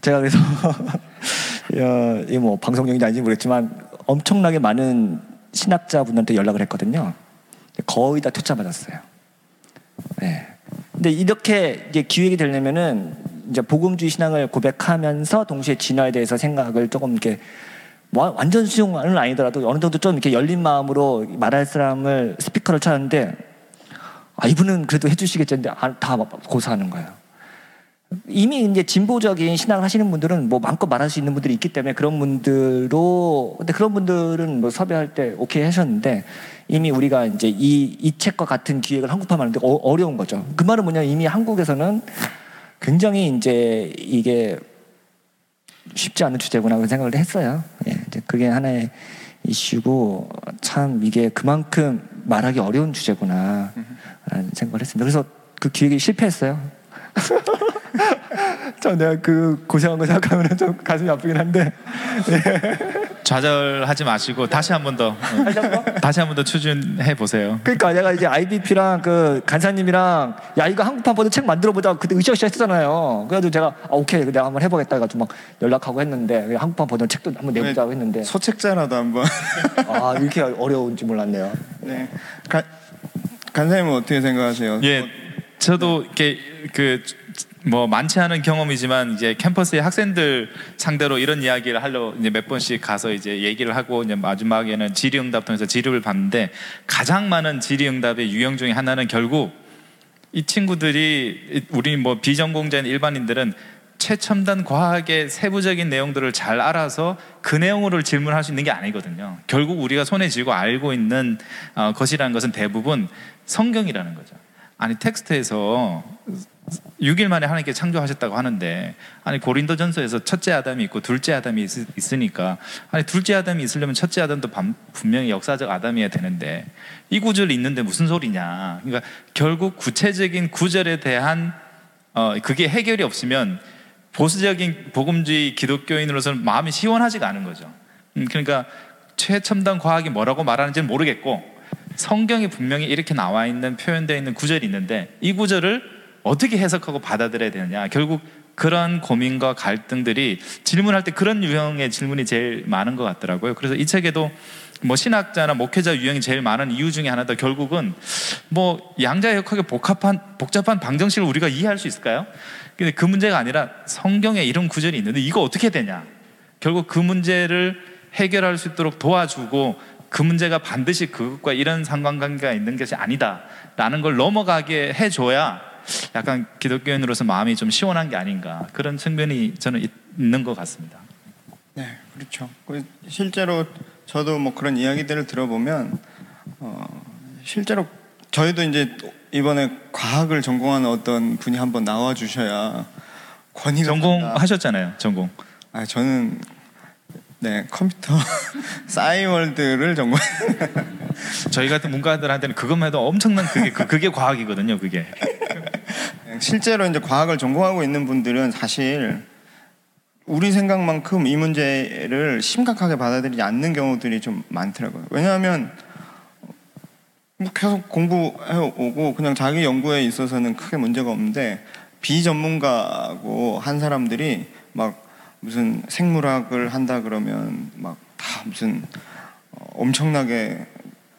제가 그래서 어, 이뭐 방송용인지 아닌지 모르겠지만 엄청나게 많은 신학자분들한테 연락을 했거든요. 거의 다 퇴짜 받았어요. 네. 근데 이렇게 이제 기획이 되려면은 이제 복음주의 신앙을 고백하면서 동시에 진화에 대해서 생각을 조금 이렇게 뭐 완전 수용은 아니더라도 어느 정도 좀 이렇게 열린 마음으로 말할 사람을 스피커를 찾았는데 아 이분은 그래도 해주시겠는데 아, 다 고사하는 거예요. 이미 이제 진보적인 신앙을 하시는 분들은 뭐 마음껏 말할 수 있는 분들이 있기 때문에 그런 분들로 근데 그런 분들은 뭐 섭외할 때 오케이 하셨는데 이미 우리가 이제 이, 이 책과 같은 기획을 한국판 하는데 어, 어려운 거죠. 그 말은 뭐냐 이미 한국에서는 굉장히 이제 이게 쉽지 않은 주제구나 그런 생각을 했어요. 예, 이제 그게 하나의 이슈고 참 이게 그만큼 말하기 어려운 주제구나라는 생각을 했습니다. 그래서 그 기획이 실패했어요. 저 내가 그 고생한 거 생각하면 좀 가슴이 아프긴 한데
좌절하지 마시고 다시 한 번더 어, 다시 한 번 더 추진해 보세요.
그러니까 내가 이제 IBP랑 그 간사님이랑 야 이거 한국판 버전 책 만들어 보자 그때 으쌰으쌰 했잖아요. 그래가지고 제가 아, 오케이 내가 한번 해보겠다 해가지고 막 연락하고 했는데 한국판 버전 책도 한번 내보자고 했는데
소책자라도 한번.
아 이렇게 어려운지 몰랐네요.
네. 간 간사님은 어떻게 생각하세요?
예, 저도 이렇게 그 뭐 많지 않은 경험이지만 이제 캠퍼스의 학생들 상대로 이런 이야기를 하려 이제 몇 번씩 가서 이제 얘기를 하고 이제 마지막에는 질의응답 통해서 지급을 받는데 가장 많은 질의응답의 유형 중에 하나는 결국 이 친구들이 우리 뭐 비전공자인 일반인들은 최첨단 과학의 세부적인 내용들을 잘 알아서 그 내용으로 질문할 수 있는 게 아니거든요. 결국 우리가 손에 쥐고 알고 있는 어, 것이라는 것은 대부분 성경이라는 거죠. 아니 텍스트에서 6일 만에 하나님께 창조하셨다고 하는데 아니 고린도전서에서 첫째 아담이 있고 둘째 아담이 있, 으니까 아니 둘째 아담이 있으려면 첫째 아담도 반- 분명히 역사적 아담이어야 되는데 이 구절이 있는데 무슨 소리냐? 그러니까 결국 구체적인 구절에 대한 어 그게 해결이 없으면 보수적인 복음주의 기독교인으로서는 마음이 시원하지가 않은 거죠. 음, 그러니까 최첨단 과학이 뭐라고 말하는지는 모르겠고 성경에 분명히 이렇게 나와 있는 표현되어 있는 구절이 있는데 이 구절을 어떻게 해석하고 받아들여야 되느냐 결국 그런 고민과 갈등들이 질문할 때 그런 유형의 질문이 제일 많은 것 같더라고요. 그래서 이 책에도 뭐 신학자나 목회자 유형이 제일 많은 이유 중에 하나도 결국은 뭐 양자역학의 복합한 복잡한 방정식을 우리가 이해할 수 있을까요? 근데 그 문제가 아니라 성경에 이런 구절이 있는데 이거 어떻게 되냐? 결국 그 문제를 해결할 수 있도록 도와주고 그 문제가 반드시 그것과 이런 상관관계가 있는 것이 아니다라는 걸 넘어가게 해줘야 약간 기독교인으로서 마음이 좀 시원한 게 아닌가 그런 측면이 저는 있- 있는 것 같습니다.
네, 그렇죠. 그 실제로 저도 뭐 그런 이야기들을 들어보면 어, 실제로 저희도 이제 이번에 과학을 전공하는 어떤 분이 한번 나와 주셔야 권위가
전공
된다.
하셨잖아요. 전공.
아 저는 네 컴퓨터 싸이월드를 전공.
저희 같은 문과들한테는 그것만 해도 엄청난 그게 그- 그게 과학이거든요. 그게.
실제로 이제 과학을 전공하고 있는 분들은 사실 우리 생각만큼 이 문제를 심각하게 받아들이지 않는 경우들이 좀 많더라고요. 왜냐하면 뭐 계속 공부해 오고 그냥 자기 연구에 있어서는 크게 문제가 없는데 비전문가고 한 사람들이 막 무슨 생물학을 한다 그러면 막 다 무슨 어, 엄청나게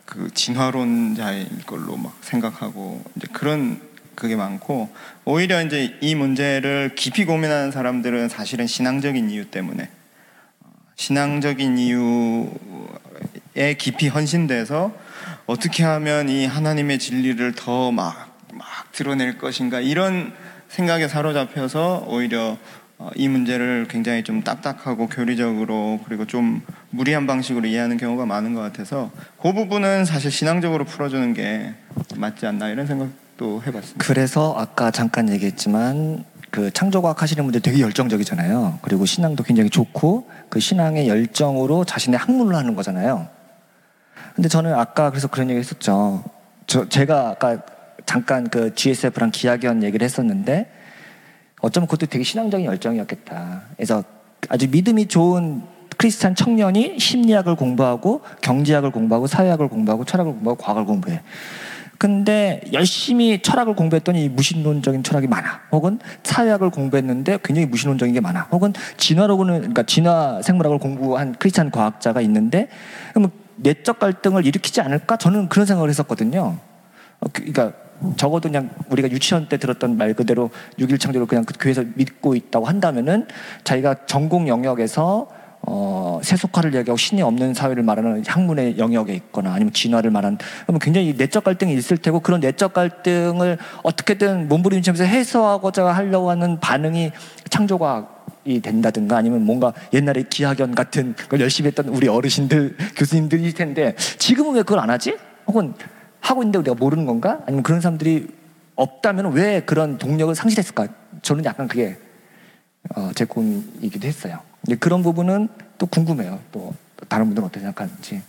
그 진화론자일 걸로 막 생각하고 이제 그런 그게 많고 오히려 이제 이 문제를 깊이 고민하는 사람들은 사실은 신앙적인 이유 때문에 어, 신앙적인 이유에 깊이 헌신돼서 어떻게 하면 이 하나님의 진리를 더 막 막 드러낼 것인가 이런 생각에 사로잡혀서 오히려 어, 이 문제를 굉장히 좀 딱딱하고 교리적으로 그리고 좀 무리한 방식으로 이해하는 경우가 많은 것 같아서 그 부분은 사실 신앙적으로 풀어주는 게 맞지 않나 이런 생각도 해봤습니다.
그래서 아까 잠깐 얘기했지만 그 창조과학 하시는 분들 되게 열정적이잖아요. 그리고 신앙도 굉장히 좋고 그 신앙의 열정으로 자신의 학문을 하는 거잖아요. 근데 저는 아까 그래서 그런 얘기 했었죠. 저 제가 아까 잠깐 그 GSF랑 기하견 얘기를 했었는데 어쩌면 그것도 되게 신앙적인 열정이었겠다. 그래서 아주 믿음이 좋은 크리스찬 청년이 심리학을 공부하고 경제학을 공부하고 사회학을 공부하고 철학을 공부하고 과학을 공부해. 근데 열심히 철학을 공부했더니 무신론적인 철학이 많아. 혹은 사회학을 공부했는데 굉장히 무신론적인 게 많아. 혹은 진화론을 그러니까 진화 생물학을 공부한 크리스찬 과학자가 있는데 그러면 내적 갈등을 일으키지 않을까? 저는 그런 생각을 했었거든요. 어, 그- 그러니까 적어도 그냥 우리가 유치원 때 들었던 말 그대로 육일 창조를 그냥 그 교회에서 믿고 있다고 한다면은 자기가 전공 영역에서 어, 세속화를 얘기하고 신이 없는 사회를 말하는 학문의 영역에 있거나 아니면 진화를 말하는 그러면 굉장히 내적 갈등이 있을 테고 그런 내적 갈등을 어떻게든 몸부림치면서 해소하고자 하려고 하는 반응이 창조과학이 된다든가 아니면 뭔가 옛날에 기하견 같은 걸 열심히 했던 우리 어르신들 교수님들일 텐데 지금은 왜 그걸 안 하지? 혹은 하고 있는데 우리가 모르는 건가? 아니면 그런 사람들이 없다면 왜 그런 동력을 상실했을까? 저는 약간 그게 어, 제 꿈이기도 했어요. 그런 부분은 또 궁금해요. 또 다른 분들은 어떻게 생각하는지.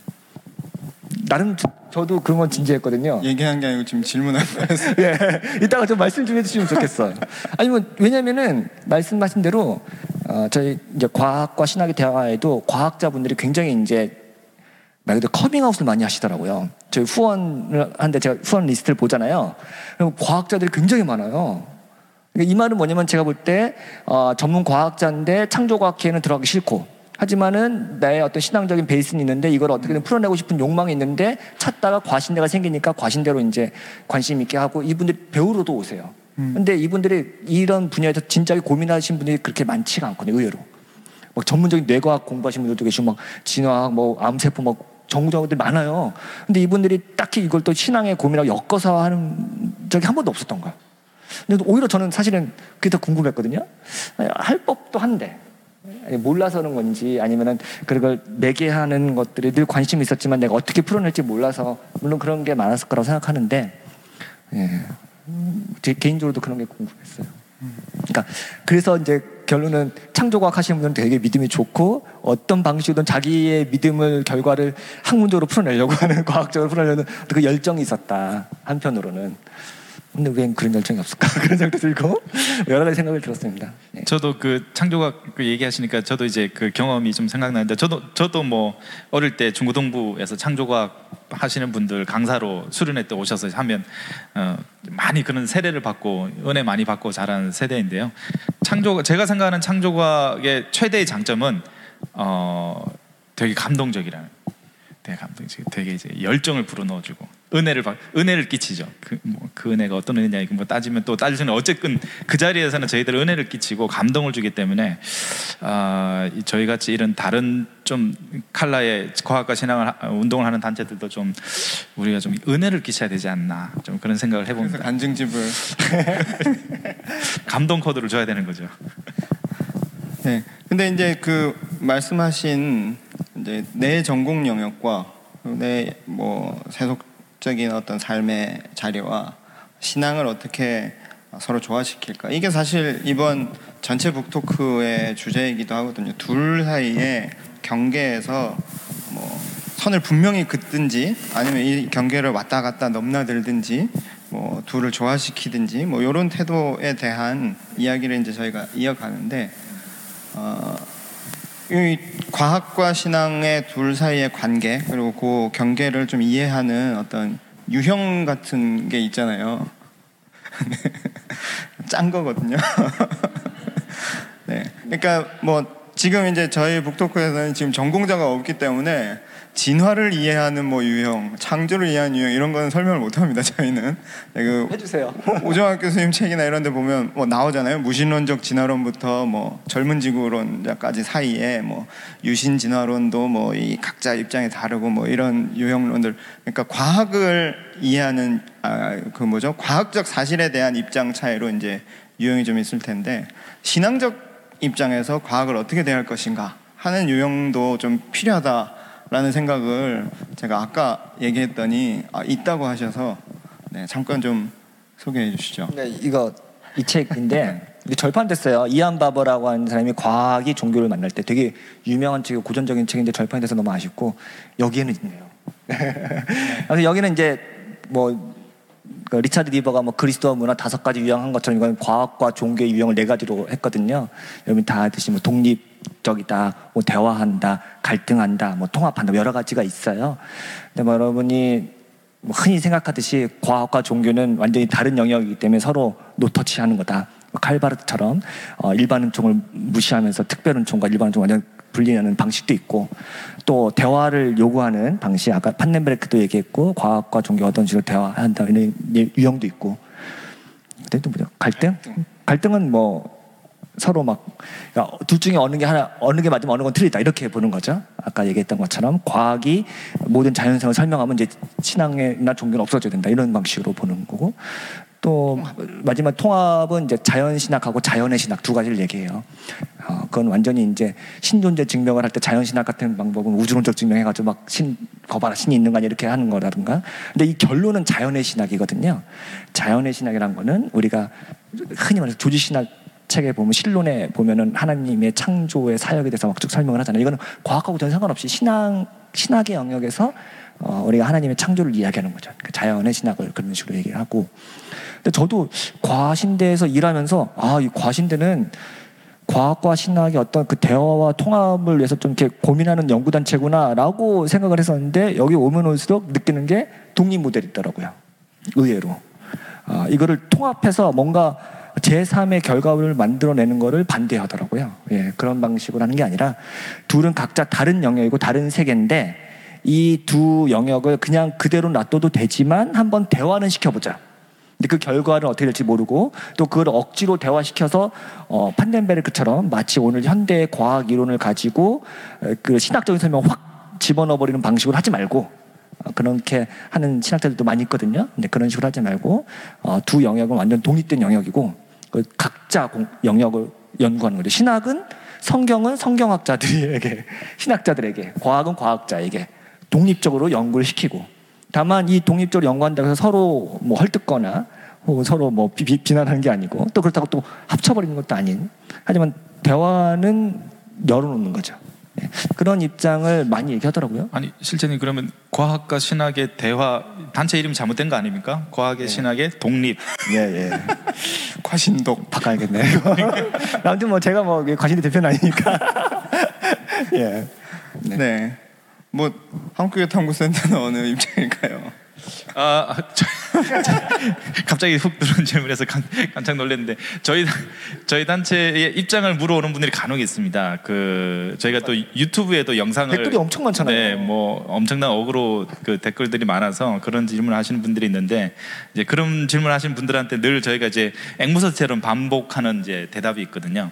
나름 저, 저도 그런 건 진지했거든요.
얘기한 게 아니고 지금 질문한 거였어요.
예, 이따가 좀 말씀 좀 해주시면 좋겠어요. 아니면 왜냐면은 말씀하신 대로 어, 저희 이제 과학과 신학의 대화에도 과학자분들이 굉장히 이제 말 그대로 커밍아웃을 많이 하시더라고요. 저희 후원을 하는데 제가 후원 리스트를 보잖아요. 그럼 과학자들이 굉장히 많아요. 그러니까 이 말은 뭐냐면 제가 볼때 어, 전문 과학자인데 창조과학회에는 들어가기 싫고 하지만은 나의 어떤 신앙적인 베이스는 있는데 이걸 어떻게든 풀어내고 싶은 욕망이 있는데 찾다가 과신대가 생기니까 과신대로 이제 관심 있게 하고 이분들이 배우러도 오세요. 근데 이분들이 이런 분야에서 진작에 고민하신 분들이 그렇게 많지가 않거든요, 의외로. 막 전문적인 뇌과학 공부하신 분들도 계시고 막 진화학, 뭐 암세포 막 전공자분들 많아요. 근데 이분들이 딱히 이걸 또 신앙의 고민하고 엮어서 하는 적이 한 번도 없었던 거예요. 근데 오히려 저는 사실은 그게 더 궁금했거든요. 할 법도 한데 몰라서는 건지 아니면은 그걸 매개하는 것들이 늘 관심이 있었지만 내가 어떻게 풀어낼지 몰라서 물론 그런 게 많았을 거라고 생각하는데 예. 음, 제 개인적으로도 그런 게 궁금했어요. 그러니까 그래서 이제 결론은 창조과학 하시는 분들은 되게 믿음이 좋고 어떤 방식이든 자기의 믿음을 결과를 학문적으로 풀어내려고 하는 과학적으로 풀어내려는 그 열정이 있었다. 한편으로는 근데 왜 그런 열정이 없을까 그런 생각도 들고 여러 가지 생각을 들었습니다. 네.
저도 그 창조과학 그 얘기하시니까 저도 이제 그 경험이 좀 생각나는데 저도 저도 뭐 어릴 때 중고등부에서 창조과학 하시는 분들 강사로 수련회 때 오셔서 하면 어, 많이 그런 세례를 받고 은혜 많이 받고 자란 세대인데요. 창조 제가 생각하는 창조과학의 최대의 장점은 어, 되게 감동적이라는 되게 감동적, 되게 이제 열정을 불어넣어주고 은혜를 받, 은혜를 끼치죠. 그, 뭐, 그 은혜가 어떤 은혜냐 이거 뭐 따지면 또 수는 어쨌든 그 자리에서는 저희들 은혜를 끼치고 감동을 주기 때문에 아, 이 저희 같이 이런 다른 좀 칼라의 과학과 신앙을 하- 운동을 하는 단체들도 좀 우리가 좀 은혜를 끼쳐야 되지 않나 좀 그런 생각을 해봅니다.
간증집을
감동 코드를 줘야 되는 거죠.
네. 근데 이제 그 말씀하신 이제 내 전공 영역과 내 뭐 세속 적인 어떤 삶의 자리와 신앙을 어떻게 서로 조화시킬까? 이게 사실 이번 전체 북토크의 주제이기도 하거든요. 둘 사이의 경계에서 뭐 선을 분명히 긋든지 아니면 이 경계를 왔다 갔다 넘나들든지 뭐 둘을 조화시키든지 뭐 이런 태도에 대한 이야기를 이제 저희가 이어가는데 어, 이 과학과 신앙의 둘 사이의 관계 그리고 그 경계를 좀 이해하는 어떤 유형 같은 게 있잖아요. 짠 거거든요. 네, 그러니까 뭐 지금 이제 저희 북토크에서는 지금 전공자가 없기 때문에 진화를 이해하는 뭐 유형, 창조를 이해하는 유형 이런 거는 설명을 못 합니다. 저희는 네, 그
해주세요.
오정학 교수님 책이나 이런 데 보면 뭐 나오잖아요. 무신론적 진화론부터 뭐 젊은 지구론까지 사이에 뭐 유신 진화론도 뭐 이 각자 입장이 다르고 뭐 이런 유형론들 그러니까 과학을 이해하는 아 그 뭐죠? 과학적 사실에 대한 입장 차이로 이제 유형이 좀 있을 텐데 신앙적 입장에서 과학을 어떻게 대할 것인가 하는 유형도 좀 필요하다 라는 생각을 제가 아까 얘기했더니 아, 있다고 하셔서 네, 잠깐 좀 소개해 주시죠.
네, 이거 이 책인데 이게 절판됐어요. 이안 바버라고 하는 사람이 과학이 종교를 만날 때 되게 유명한 책이고 고전적인 책인데 절판이 돼서 너무 아쉽고 여기에는 있네요. 그래서 여기는 이제 뭐그 리처드 니버가 뭐 그리스도와 문화 다섯 가지 유형한 것처럼 이건 과학과 종교의 유형을 네 가지로 했거든요. 여러분 다 아듯이 뭐 독립 적이다, 뭐 대화한다, 갈등한다, 뭐 통합한다, 뭐 여러 가지가 있어요. 근데 뭐 여러분이 뭐 흔히 생각하듯이 과학과 종교는 완전히 다른 영역이기 때문에 서로 no touch하는 거다. 뭐 칼 바르트처럼 어, 일반 은총을 무시하면서 특별 은총과 일반 은총 완전 분리하는 방식도 있고 또 대화를 요구하는 방식 아까 판넨베르크도 얘기했고 과학과 종교 어떤 식으로 대화한다 이런 유형도 있고 그때 또 뭐죠 갈등 갈등은 뭐 서로 막둘 중에 어느 게 하나 어느 게 맞으면 어느 건 틀리다 이렇게 보는 거죠. 아까 얘기했던 것처럼 과학이 모든 자연성을 설명하면 이제 신앙이나 종교는 없어져야 된다 이런 방식으로 보는 거고 또 마지막 통합은 이제 자연 신학하고 자연의 신학 두 가지를 얘기해요. 어, 그건 완전히 이제 신존재 증명을 할 때 자연 신학 같은 방법은 우주론적 증명해가지고 막 신 거봐라 신이 있는 거 아니야 이렇게 하는 거라든가. 근데 이 결론은 자연의 신학이거든요. 자연의 신학이란 거는 우리가 흔히 말해서 조지 신학 책에 보면 실론에 보면은 하나님의 창조의 사역에 대해서 막 쭉 설명을 하잖아요. 이거는 과학하고 전혀 상관없이 신앙 신학의 영역에서 어, 우리가 하나님의 창조를 이야기하는 거죠. 그러니까 자연의 신학을 그런 식으로 얘기를 하고. 근데 저도 과신대에서 일하면서 아, 이 과신대는 과학과 신학의 어떤 그 대화와 통합을 위해서 좀 이렇게 고민하는 연구단체구나라고 생각을 했었는데 여기 오면 올수록 느끼는 게 독립 모델이 있더라고요. 의외로. 아, 이거를 통합해서 뭔가 제3의 결과를 만들어내는 거를 반대하더라고요. 예, 그런 방식으로 하는 게 아니라 둘은 각자 다른 영역이고 다른 세계인데 이 두 영역을 그냥 그대로 놔둬도 되지만 한번 대화는 시켜보자. 근데 그 결과는 어떻게 될지 모르고 또 그걸 억지로 대화시켜서 어, 판덴베르크처럼 마치 오늘 현대의 과학 이론을 가지고 어, 그 신학적인 설명 확 집어넣어버리는 방식으로 하지 말고 어, 그렇게 하는 신학자들도 많이 있거든요. 근데 그런 식으로 하지 말고 어, 두 영역은 완전 독립된 영역이고 그 각자 공- 영역을 연구하는 거죠. 신학은 성경은 성경학자들에게 신학자들에게 과학은 과학자에게 독립적으로 연구를 시키고 다만 이 독립적으로 연구한다고 해서 서로 뭐 헐뜯거나 혹은 서로 뭐 비, 비- 비난하는 게 아니고 또 그렇다고 또 합쳐버리는 것도 아닌 하지만 대화는 열어놓는 거죠. 예. 그런 입장을 많이 얘기하더라고요.
아니 실제님 그러면 과학과 신학의 대화 단체 이름 잘못된 거 아닙니까? 과학의 신학의 독립.
예, 예.
과신독
바꿔야겠네. 아무튼 뭐 제가 뭐 과신대 대표는 아니니까. 예.
네. 뭐 한국의 탐구센터는 어느 입장일까요?
아, 저, 갑자기 훅 들어온 질문에서 간, 깜짝 놀랐는데 저희 저희 단체의 입장을 물어오는 분들이 간혹 있습니다. 그 저희가 또 유튜브에도 영상을
댓글이 엄청 많잖아요.
네, 뭐 엄청난 어그로 그 댓글들이 많아서 그런 질문을 하시는 분들이 있는데 이제 그런 질문을 하시는 분들한테 늘 저희가 이제 앵무새처럼 반복하는 이제 대답이 있거든요.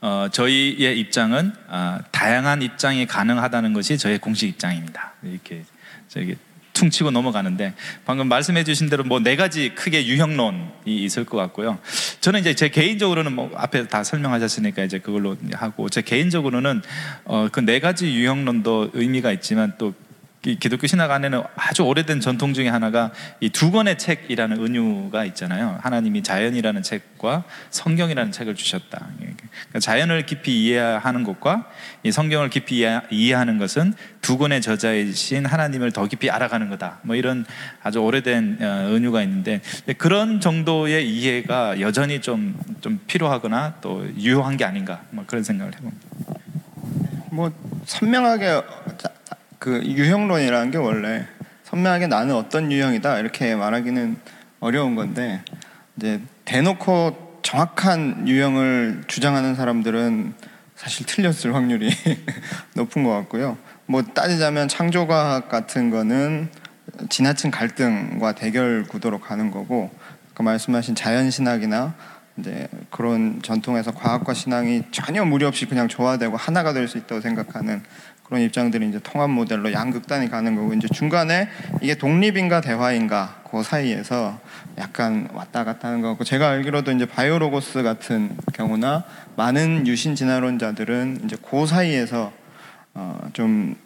어, 저희의 입장은 아, 다양한 입장이 가능하다는 것이 저의 공식 입장입니다. 이렇게 저기 퉁치고 넘어가는데 방금 말씀해 주신 대로 뭐 네 가지 크게 유형론이 있을 것 같고요. 저는 이제 제 개인적으로는 뭐 앞에 다 설명하셨으니까 이제 그걸로 하고 제 개인적으로는 어, 그 네 가지 유형론도 의미가 있지만 또이 기독교 신학 안에는 아주 오래된 전통 중에 하나가 이 두 권의 책이라는 은유가 있잖아요. 하나님이 자연이라는 책과 성경이라는 책을 주셨다. 그러니까 자연을 깊이 이해하는 것과 이 성경을 깊이 이해- 이해하는 것은 두 권의 저자이신 하나님을 더 깊이 알아가는 거다. 뭐 이런 아주 오래된 어, 은유가 있는데 그런 정도의 이해가 여전히 좀, 좀 필요하거나 또 유효한 게 아닌가 뭐 그런 생각을 해봅니다.
뭐 선명하게 자- 그 유형론이라는 게 원래 선명하게 나는 어떤 유형이다 이렇게 말하기는 어려운 건데 이제 대놓고 정확한 유형을 주장하는 사람들은 사실 틀렸을 확률이 높은 것 같고요. 뭐 따지자면 창조과학 같은 거는 지나친 갈등과 대결 구도로 가는 거고 그 말씀하신 자연신학이나 이제 그런 전통에서 과학과 신앙이 전혀 무리 없이 그냥 조화되고 하나가 될 수 있다고 생각하는 그런 입장들이 이제 통합 모델로 양극단이 가는 거고 이제 중간에 이게 독립인가 대화인가 그 사이에서 약간 왔다 갔다 하는 거 같고 제가 알기로도 이제 바이오로고스 같은 경우나 많은 유신 진화론자들은 이제 그 사이에서 어, 좀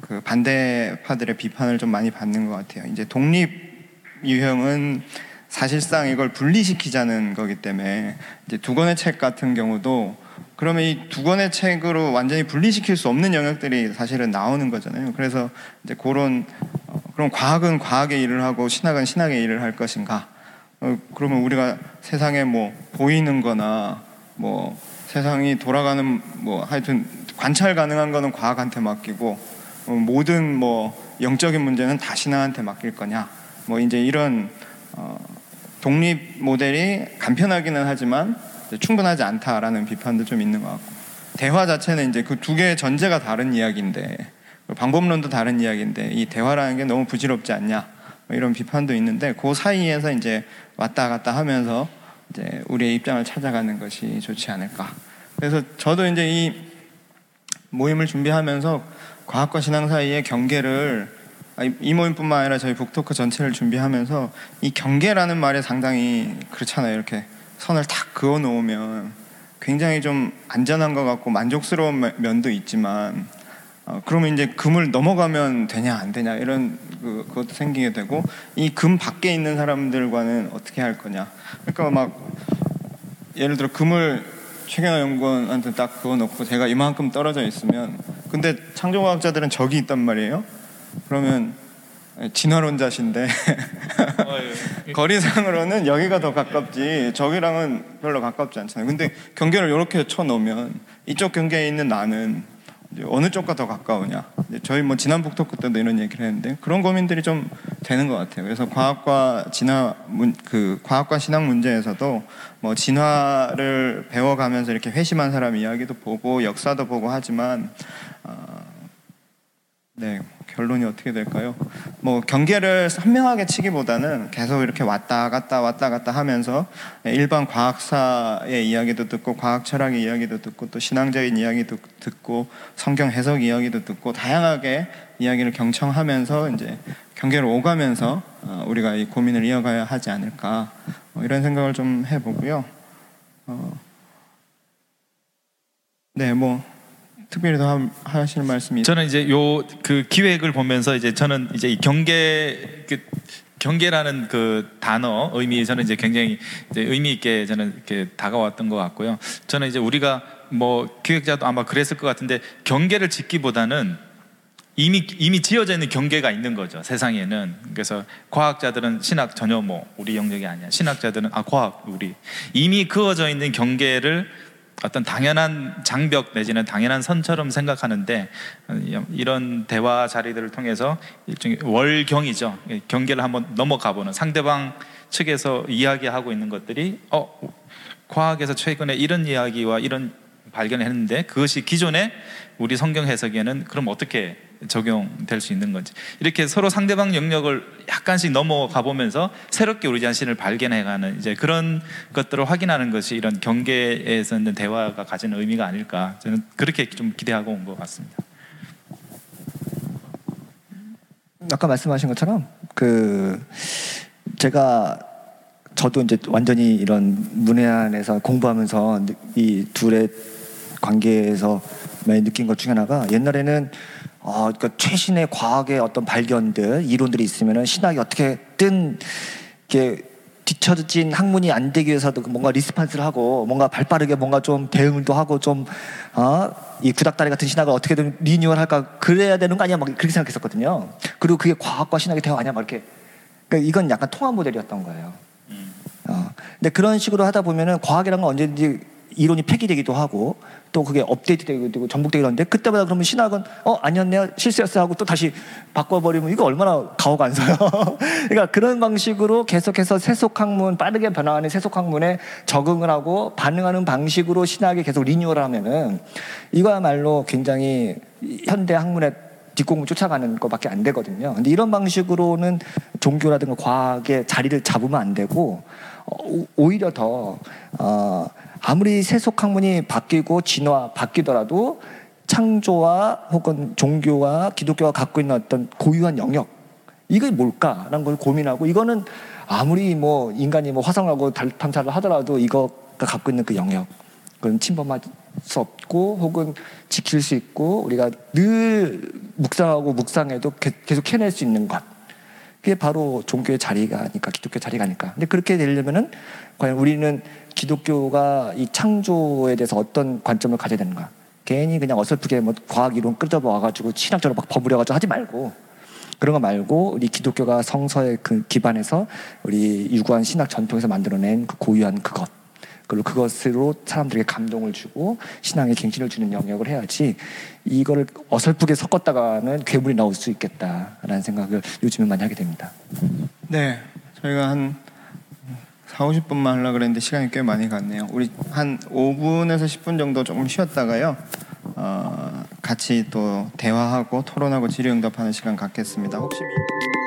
그 반대파들의 비판을 좀 많이 받는 것 같아요. 이제 독립 유형은 사실상 이걸 분리시키자는 거기 때문에 이제 두 권의 책 같은 경우도 그러면 이 두 권의 책으로 완전히 분리시킬 수 없는 영역들이 사실은 나오는 거잖아요. 그래서 이제 그런 어, 그럼 과학은 과학의 일을 하고 신학은 신학의 일을 할 것인가? 어, 그러면 우리가 세상에 뭐 보이는 거나 뭐 세상이 돌아가는 뭐 하여튼 관찰 가능한 거는 과학한테 맡기고 어, 모든 뭐 영적인 문제는 다 신앙한테 맡길 거냐? 뭐 이제 이런 어, 독립 모델이 간편하기는 하지만 충분하지 않다라는 비판도 좀 있는 것 같고 대화 자체는 이제 그 두 개의 전제가 다른 이야기인데 그 방법론도 다른 이야기인데 이 대화라는 게 너무 부질없지 않냐 뭐 이런 비판도 있는데 그 사이에서 이제 왔다 갔다 하면서 이제 우리의 입장을 찾아가는 것이 좋지 않을까. 그래서 저도 이제 이 모임을 준비하면서 과학과 신앙 사이의 경계를 이 모임뿐만 아니라 저희 북토크 전체를 준비하면서 이 경계라는 말에 상당히 그렇잖아요. 이렇게 선을 탁 그어 놓으면 굉장히 좀 안전한 것 같고 만족스러운 면- 면도 있지만 어, 그러면 이제 금을 넘어가면 되냐 안 되냐 이런 그, 그것도 생기게 되고 이 금 밖에 있는 사람들과는 어떻게 할 거냐. 그러니까 막 예를 들어 금을 최경화 연구원한테 딱 그거 넣고 제가 이만큼 떨어져 있으면 근데 창조과학자들은 적이 있단 말이에요. 그러면 진화론자신데 거리상으로는 여기가 더 가깝지 저기랑은 별로 가깝지 않잖아요. 근데 경계를 이렇게 쳐 놓으면 이쪽 경계에 있는 나는 어느 쪽과 더 가까우냐. 저희 뭐 지난 북토크 때도 이런 얘기를 했는데 그런 고민들이 좀 되는 것 같아요. 그래서 과학과 진화 문, 그 과학과 신학 문제에서도 뭐 진화를 배워가면서 이렇게 회심한 사람 이야기도 보고 역사도 보고 하지만 어, 네 결론이 어떻게 될까요? 뭐 경계를 선명하게 치기보다는 계속 이렇게 왔다 갔다 왔다 갔다 하면서 일반 과학사의 이야기도 듣고 과학 철학의 이야기도 듣고 또 신앙적인 이야기도 듣고 성경 해석 이야기도 듣고 다양하게 이야기를 경청하면서 이제 경계를 오가면서 어, 우리가 이 고민을 이어가야 하지 않을까 뭐 이런 생각을 좀 해보고요. 어, 네, 뭐 특별히 더 함- 하실 말씀이
저는 이제 요 그 기획을 보면서 이제 저는 이제 이 경계 그 경계라는 그 단어 의미 저는 이제 굉장히 이제 의미 있게 저는 이렇게 다가왔던 것 같고요. 저는 이제 우리가 뭐 기획자도 아마 그랬을 것 같은데 경계를 짓기보다는 이미 이미 지어져 있는 경계가 있는 거죠 세상에는. 그래서 과학자들은 신학 전혀 뭐 우리 영역이 아니야. 신학자들은 아 과학 우리. 이미 그어져 있는 경계를 어떤 당연한 장벽 내지는 당연한 선처럼 생각하는데 어, 이런 대화 자리들을 통해서 일종의 월경이죠. 경계를 한번 넘어가 보는 상대방 측에서 이야기하고 있는 것들이 어 과학에서 최근에 이런 이야기와 이런 발견을 했는데 그것이 기존에 우리 성경 해석에는 그럼 어떻게 적용될 수 있는 건지 이렇게 서로 상대방 영역을 약간씩 넘어가 보면서 새롭게 우리 자신을 발견해가는 이제 그런 것들을 확인하는 것이 이런 경계에서 있는 대화가 가지는 의미가 아닐까 저는 그렇게 좀 기대하고 온 것 같습니다.
아까 말씀하신 것처럼 그 제가 저도 이제 완전히 이런 문해안에서 공부하면서 이 둘의 관계에서 많이 느낀 것 중에 하나가 옛날에는 어, 그러니까 최신의 과학의 어떤 발견들 이론들이 있으면은 신학이 어떻게든 이렇게 뒤처진 학문이 안 되기 위해서도 뭔가 리스판스를 하고 뭔가 발빠르게 뭔가 좀 대응을 또 하고 좀 어, 이 구닥다리 같은 신학을 어떻게든 리뉴얼할까 그래야 되는 거 아니야? 막 그렇게 생각했었거든요. 그리고 그게 과학과 신학의 대화 아니야? 막 이렇게. 그러니까 이건 약간 통합 모델이었던 거예요. 어, 근데 그런 식으로 하다 보면은 과학이란 건 언제든지 이론이 폐기되기도 하고 또 그게 업데이트되기도 되고 전복되기도 하는데 그때마다 그러면 신학은 어 아니었네요 실수였어 하고 또 다시 바꿔버리면 이거 얼마나 가오가 안 서요 그러니까 그런 방식으로 계속해서 세속 학문 빠르게 변화하는 세속 학문에 적응을 하고 반응하는 방식으로 신학이 계속 리뉴얼을 하면은 이거야말로 굉장히 현대 학문의 뒷공을 쫓아가는 것밖에 안 되거든요. 근데 이런 방식으로는 종교라든가 과학의 자리를 잡으면 안 되고 어, 오- 오히려 더 어, 아무리 세속 학문이 바뀌고 진화 바뀌더라도 창조와 혹은 종교와 기독교가 갖고 있는 어떤 고유한 영역 이게 뭘까라는 걸 고민하고 이거는 아무리 뭐 인간이 뭐 화성하고 달 탐사를 하더라도 이거가 갖고 있는 그 영역 그건 침범할 수 없고 혹은 지킬 수 있고 우리가 늘 묵상하고 묵상해도 게- 계속 해낼 수 있는 것. 그게 바로 종교의 자리가 아닐까 기독교 자리가 아닐까. 근데 그렇게 되려면은 과연 우리는 기독교가 이 창조에 대해서 어떤 관점을 가져야 되는가 괜히 그냥 어설프게 뭐 과학 이론 끌어봐 와가지고 신학적으로 막 버무려가지고 하지 말고 그런 거 말고 우리 기독교가 성서에 그 기반해서 우리 유구한 신학 전통에서 만들어낸 그 고유한 그것 그리고 그것으로 사람들에게 감동을 주고 신앙에 갱신을 주는 영역을 해야지 이거를 어설프게 섞었다가는 괴물이 나올 수 있겠다라는 생각을 요즘에 많이 하게 됩니다.
네, 저희가 한 4, 50분만 하려고 그랬는데 시간이 꽤 많이 갔네요. 우리 한 5분에서 10분 정도 조금 쉬었다가요. 어, 같이 또 대화하고 토론하고 질의응답하는 시간 갖겠습니다. 혹시 미...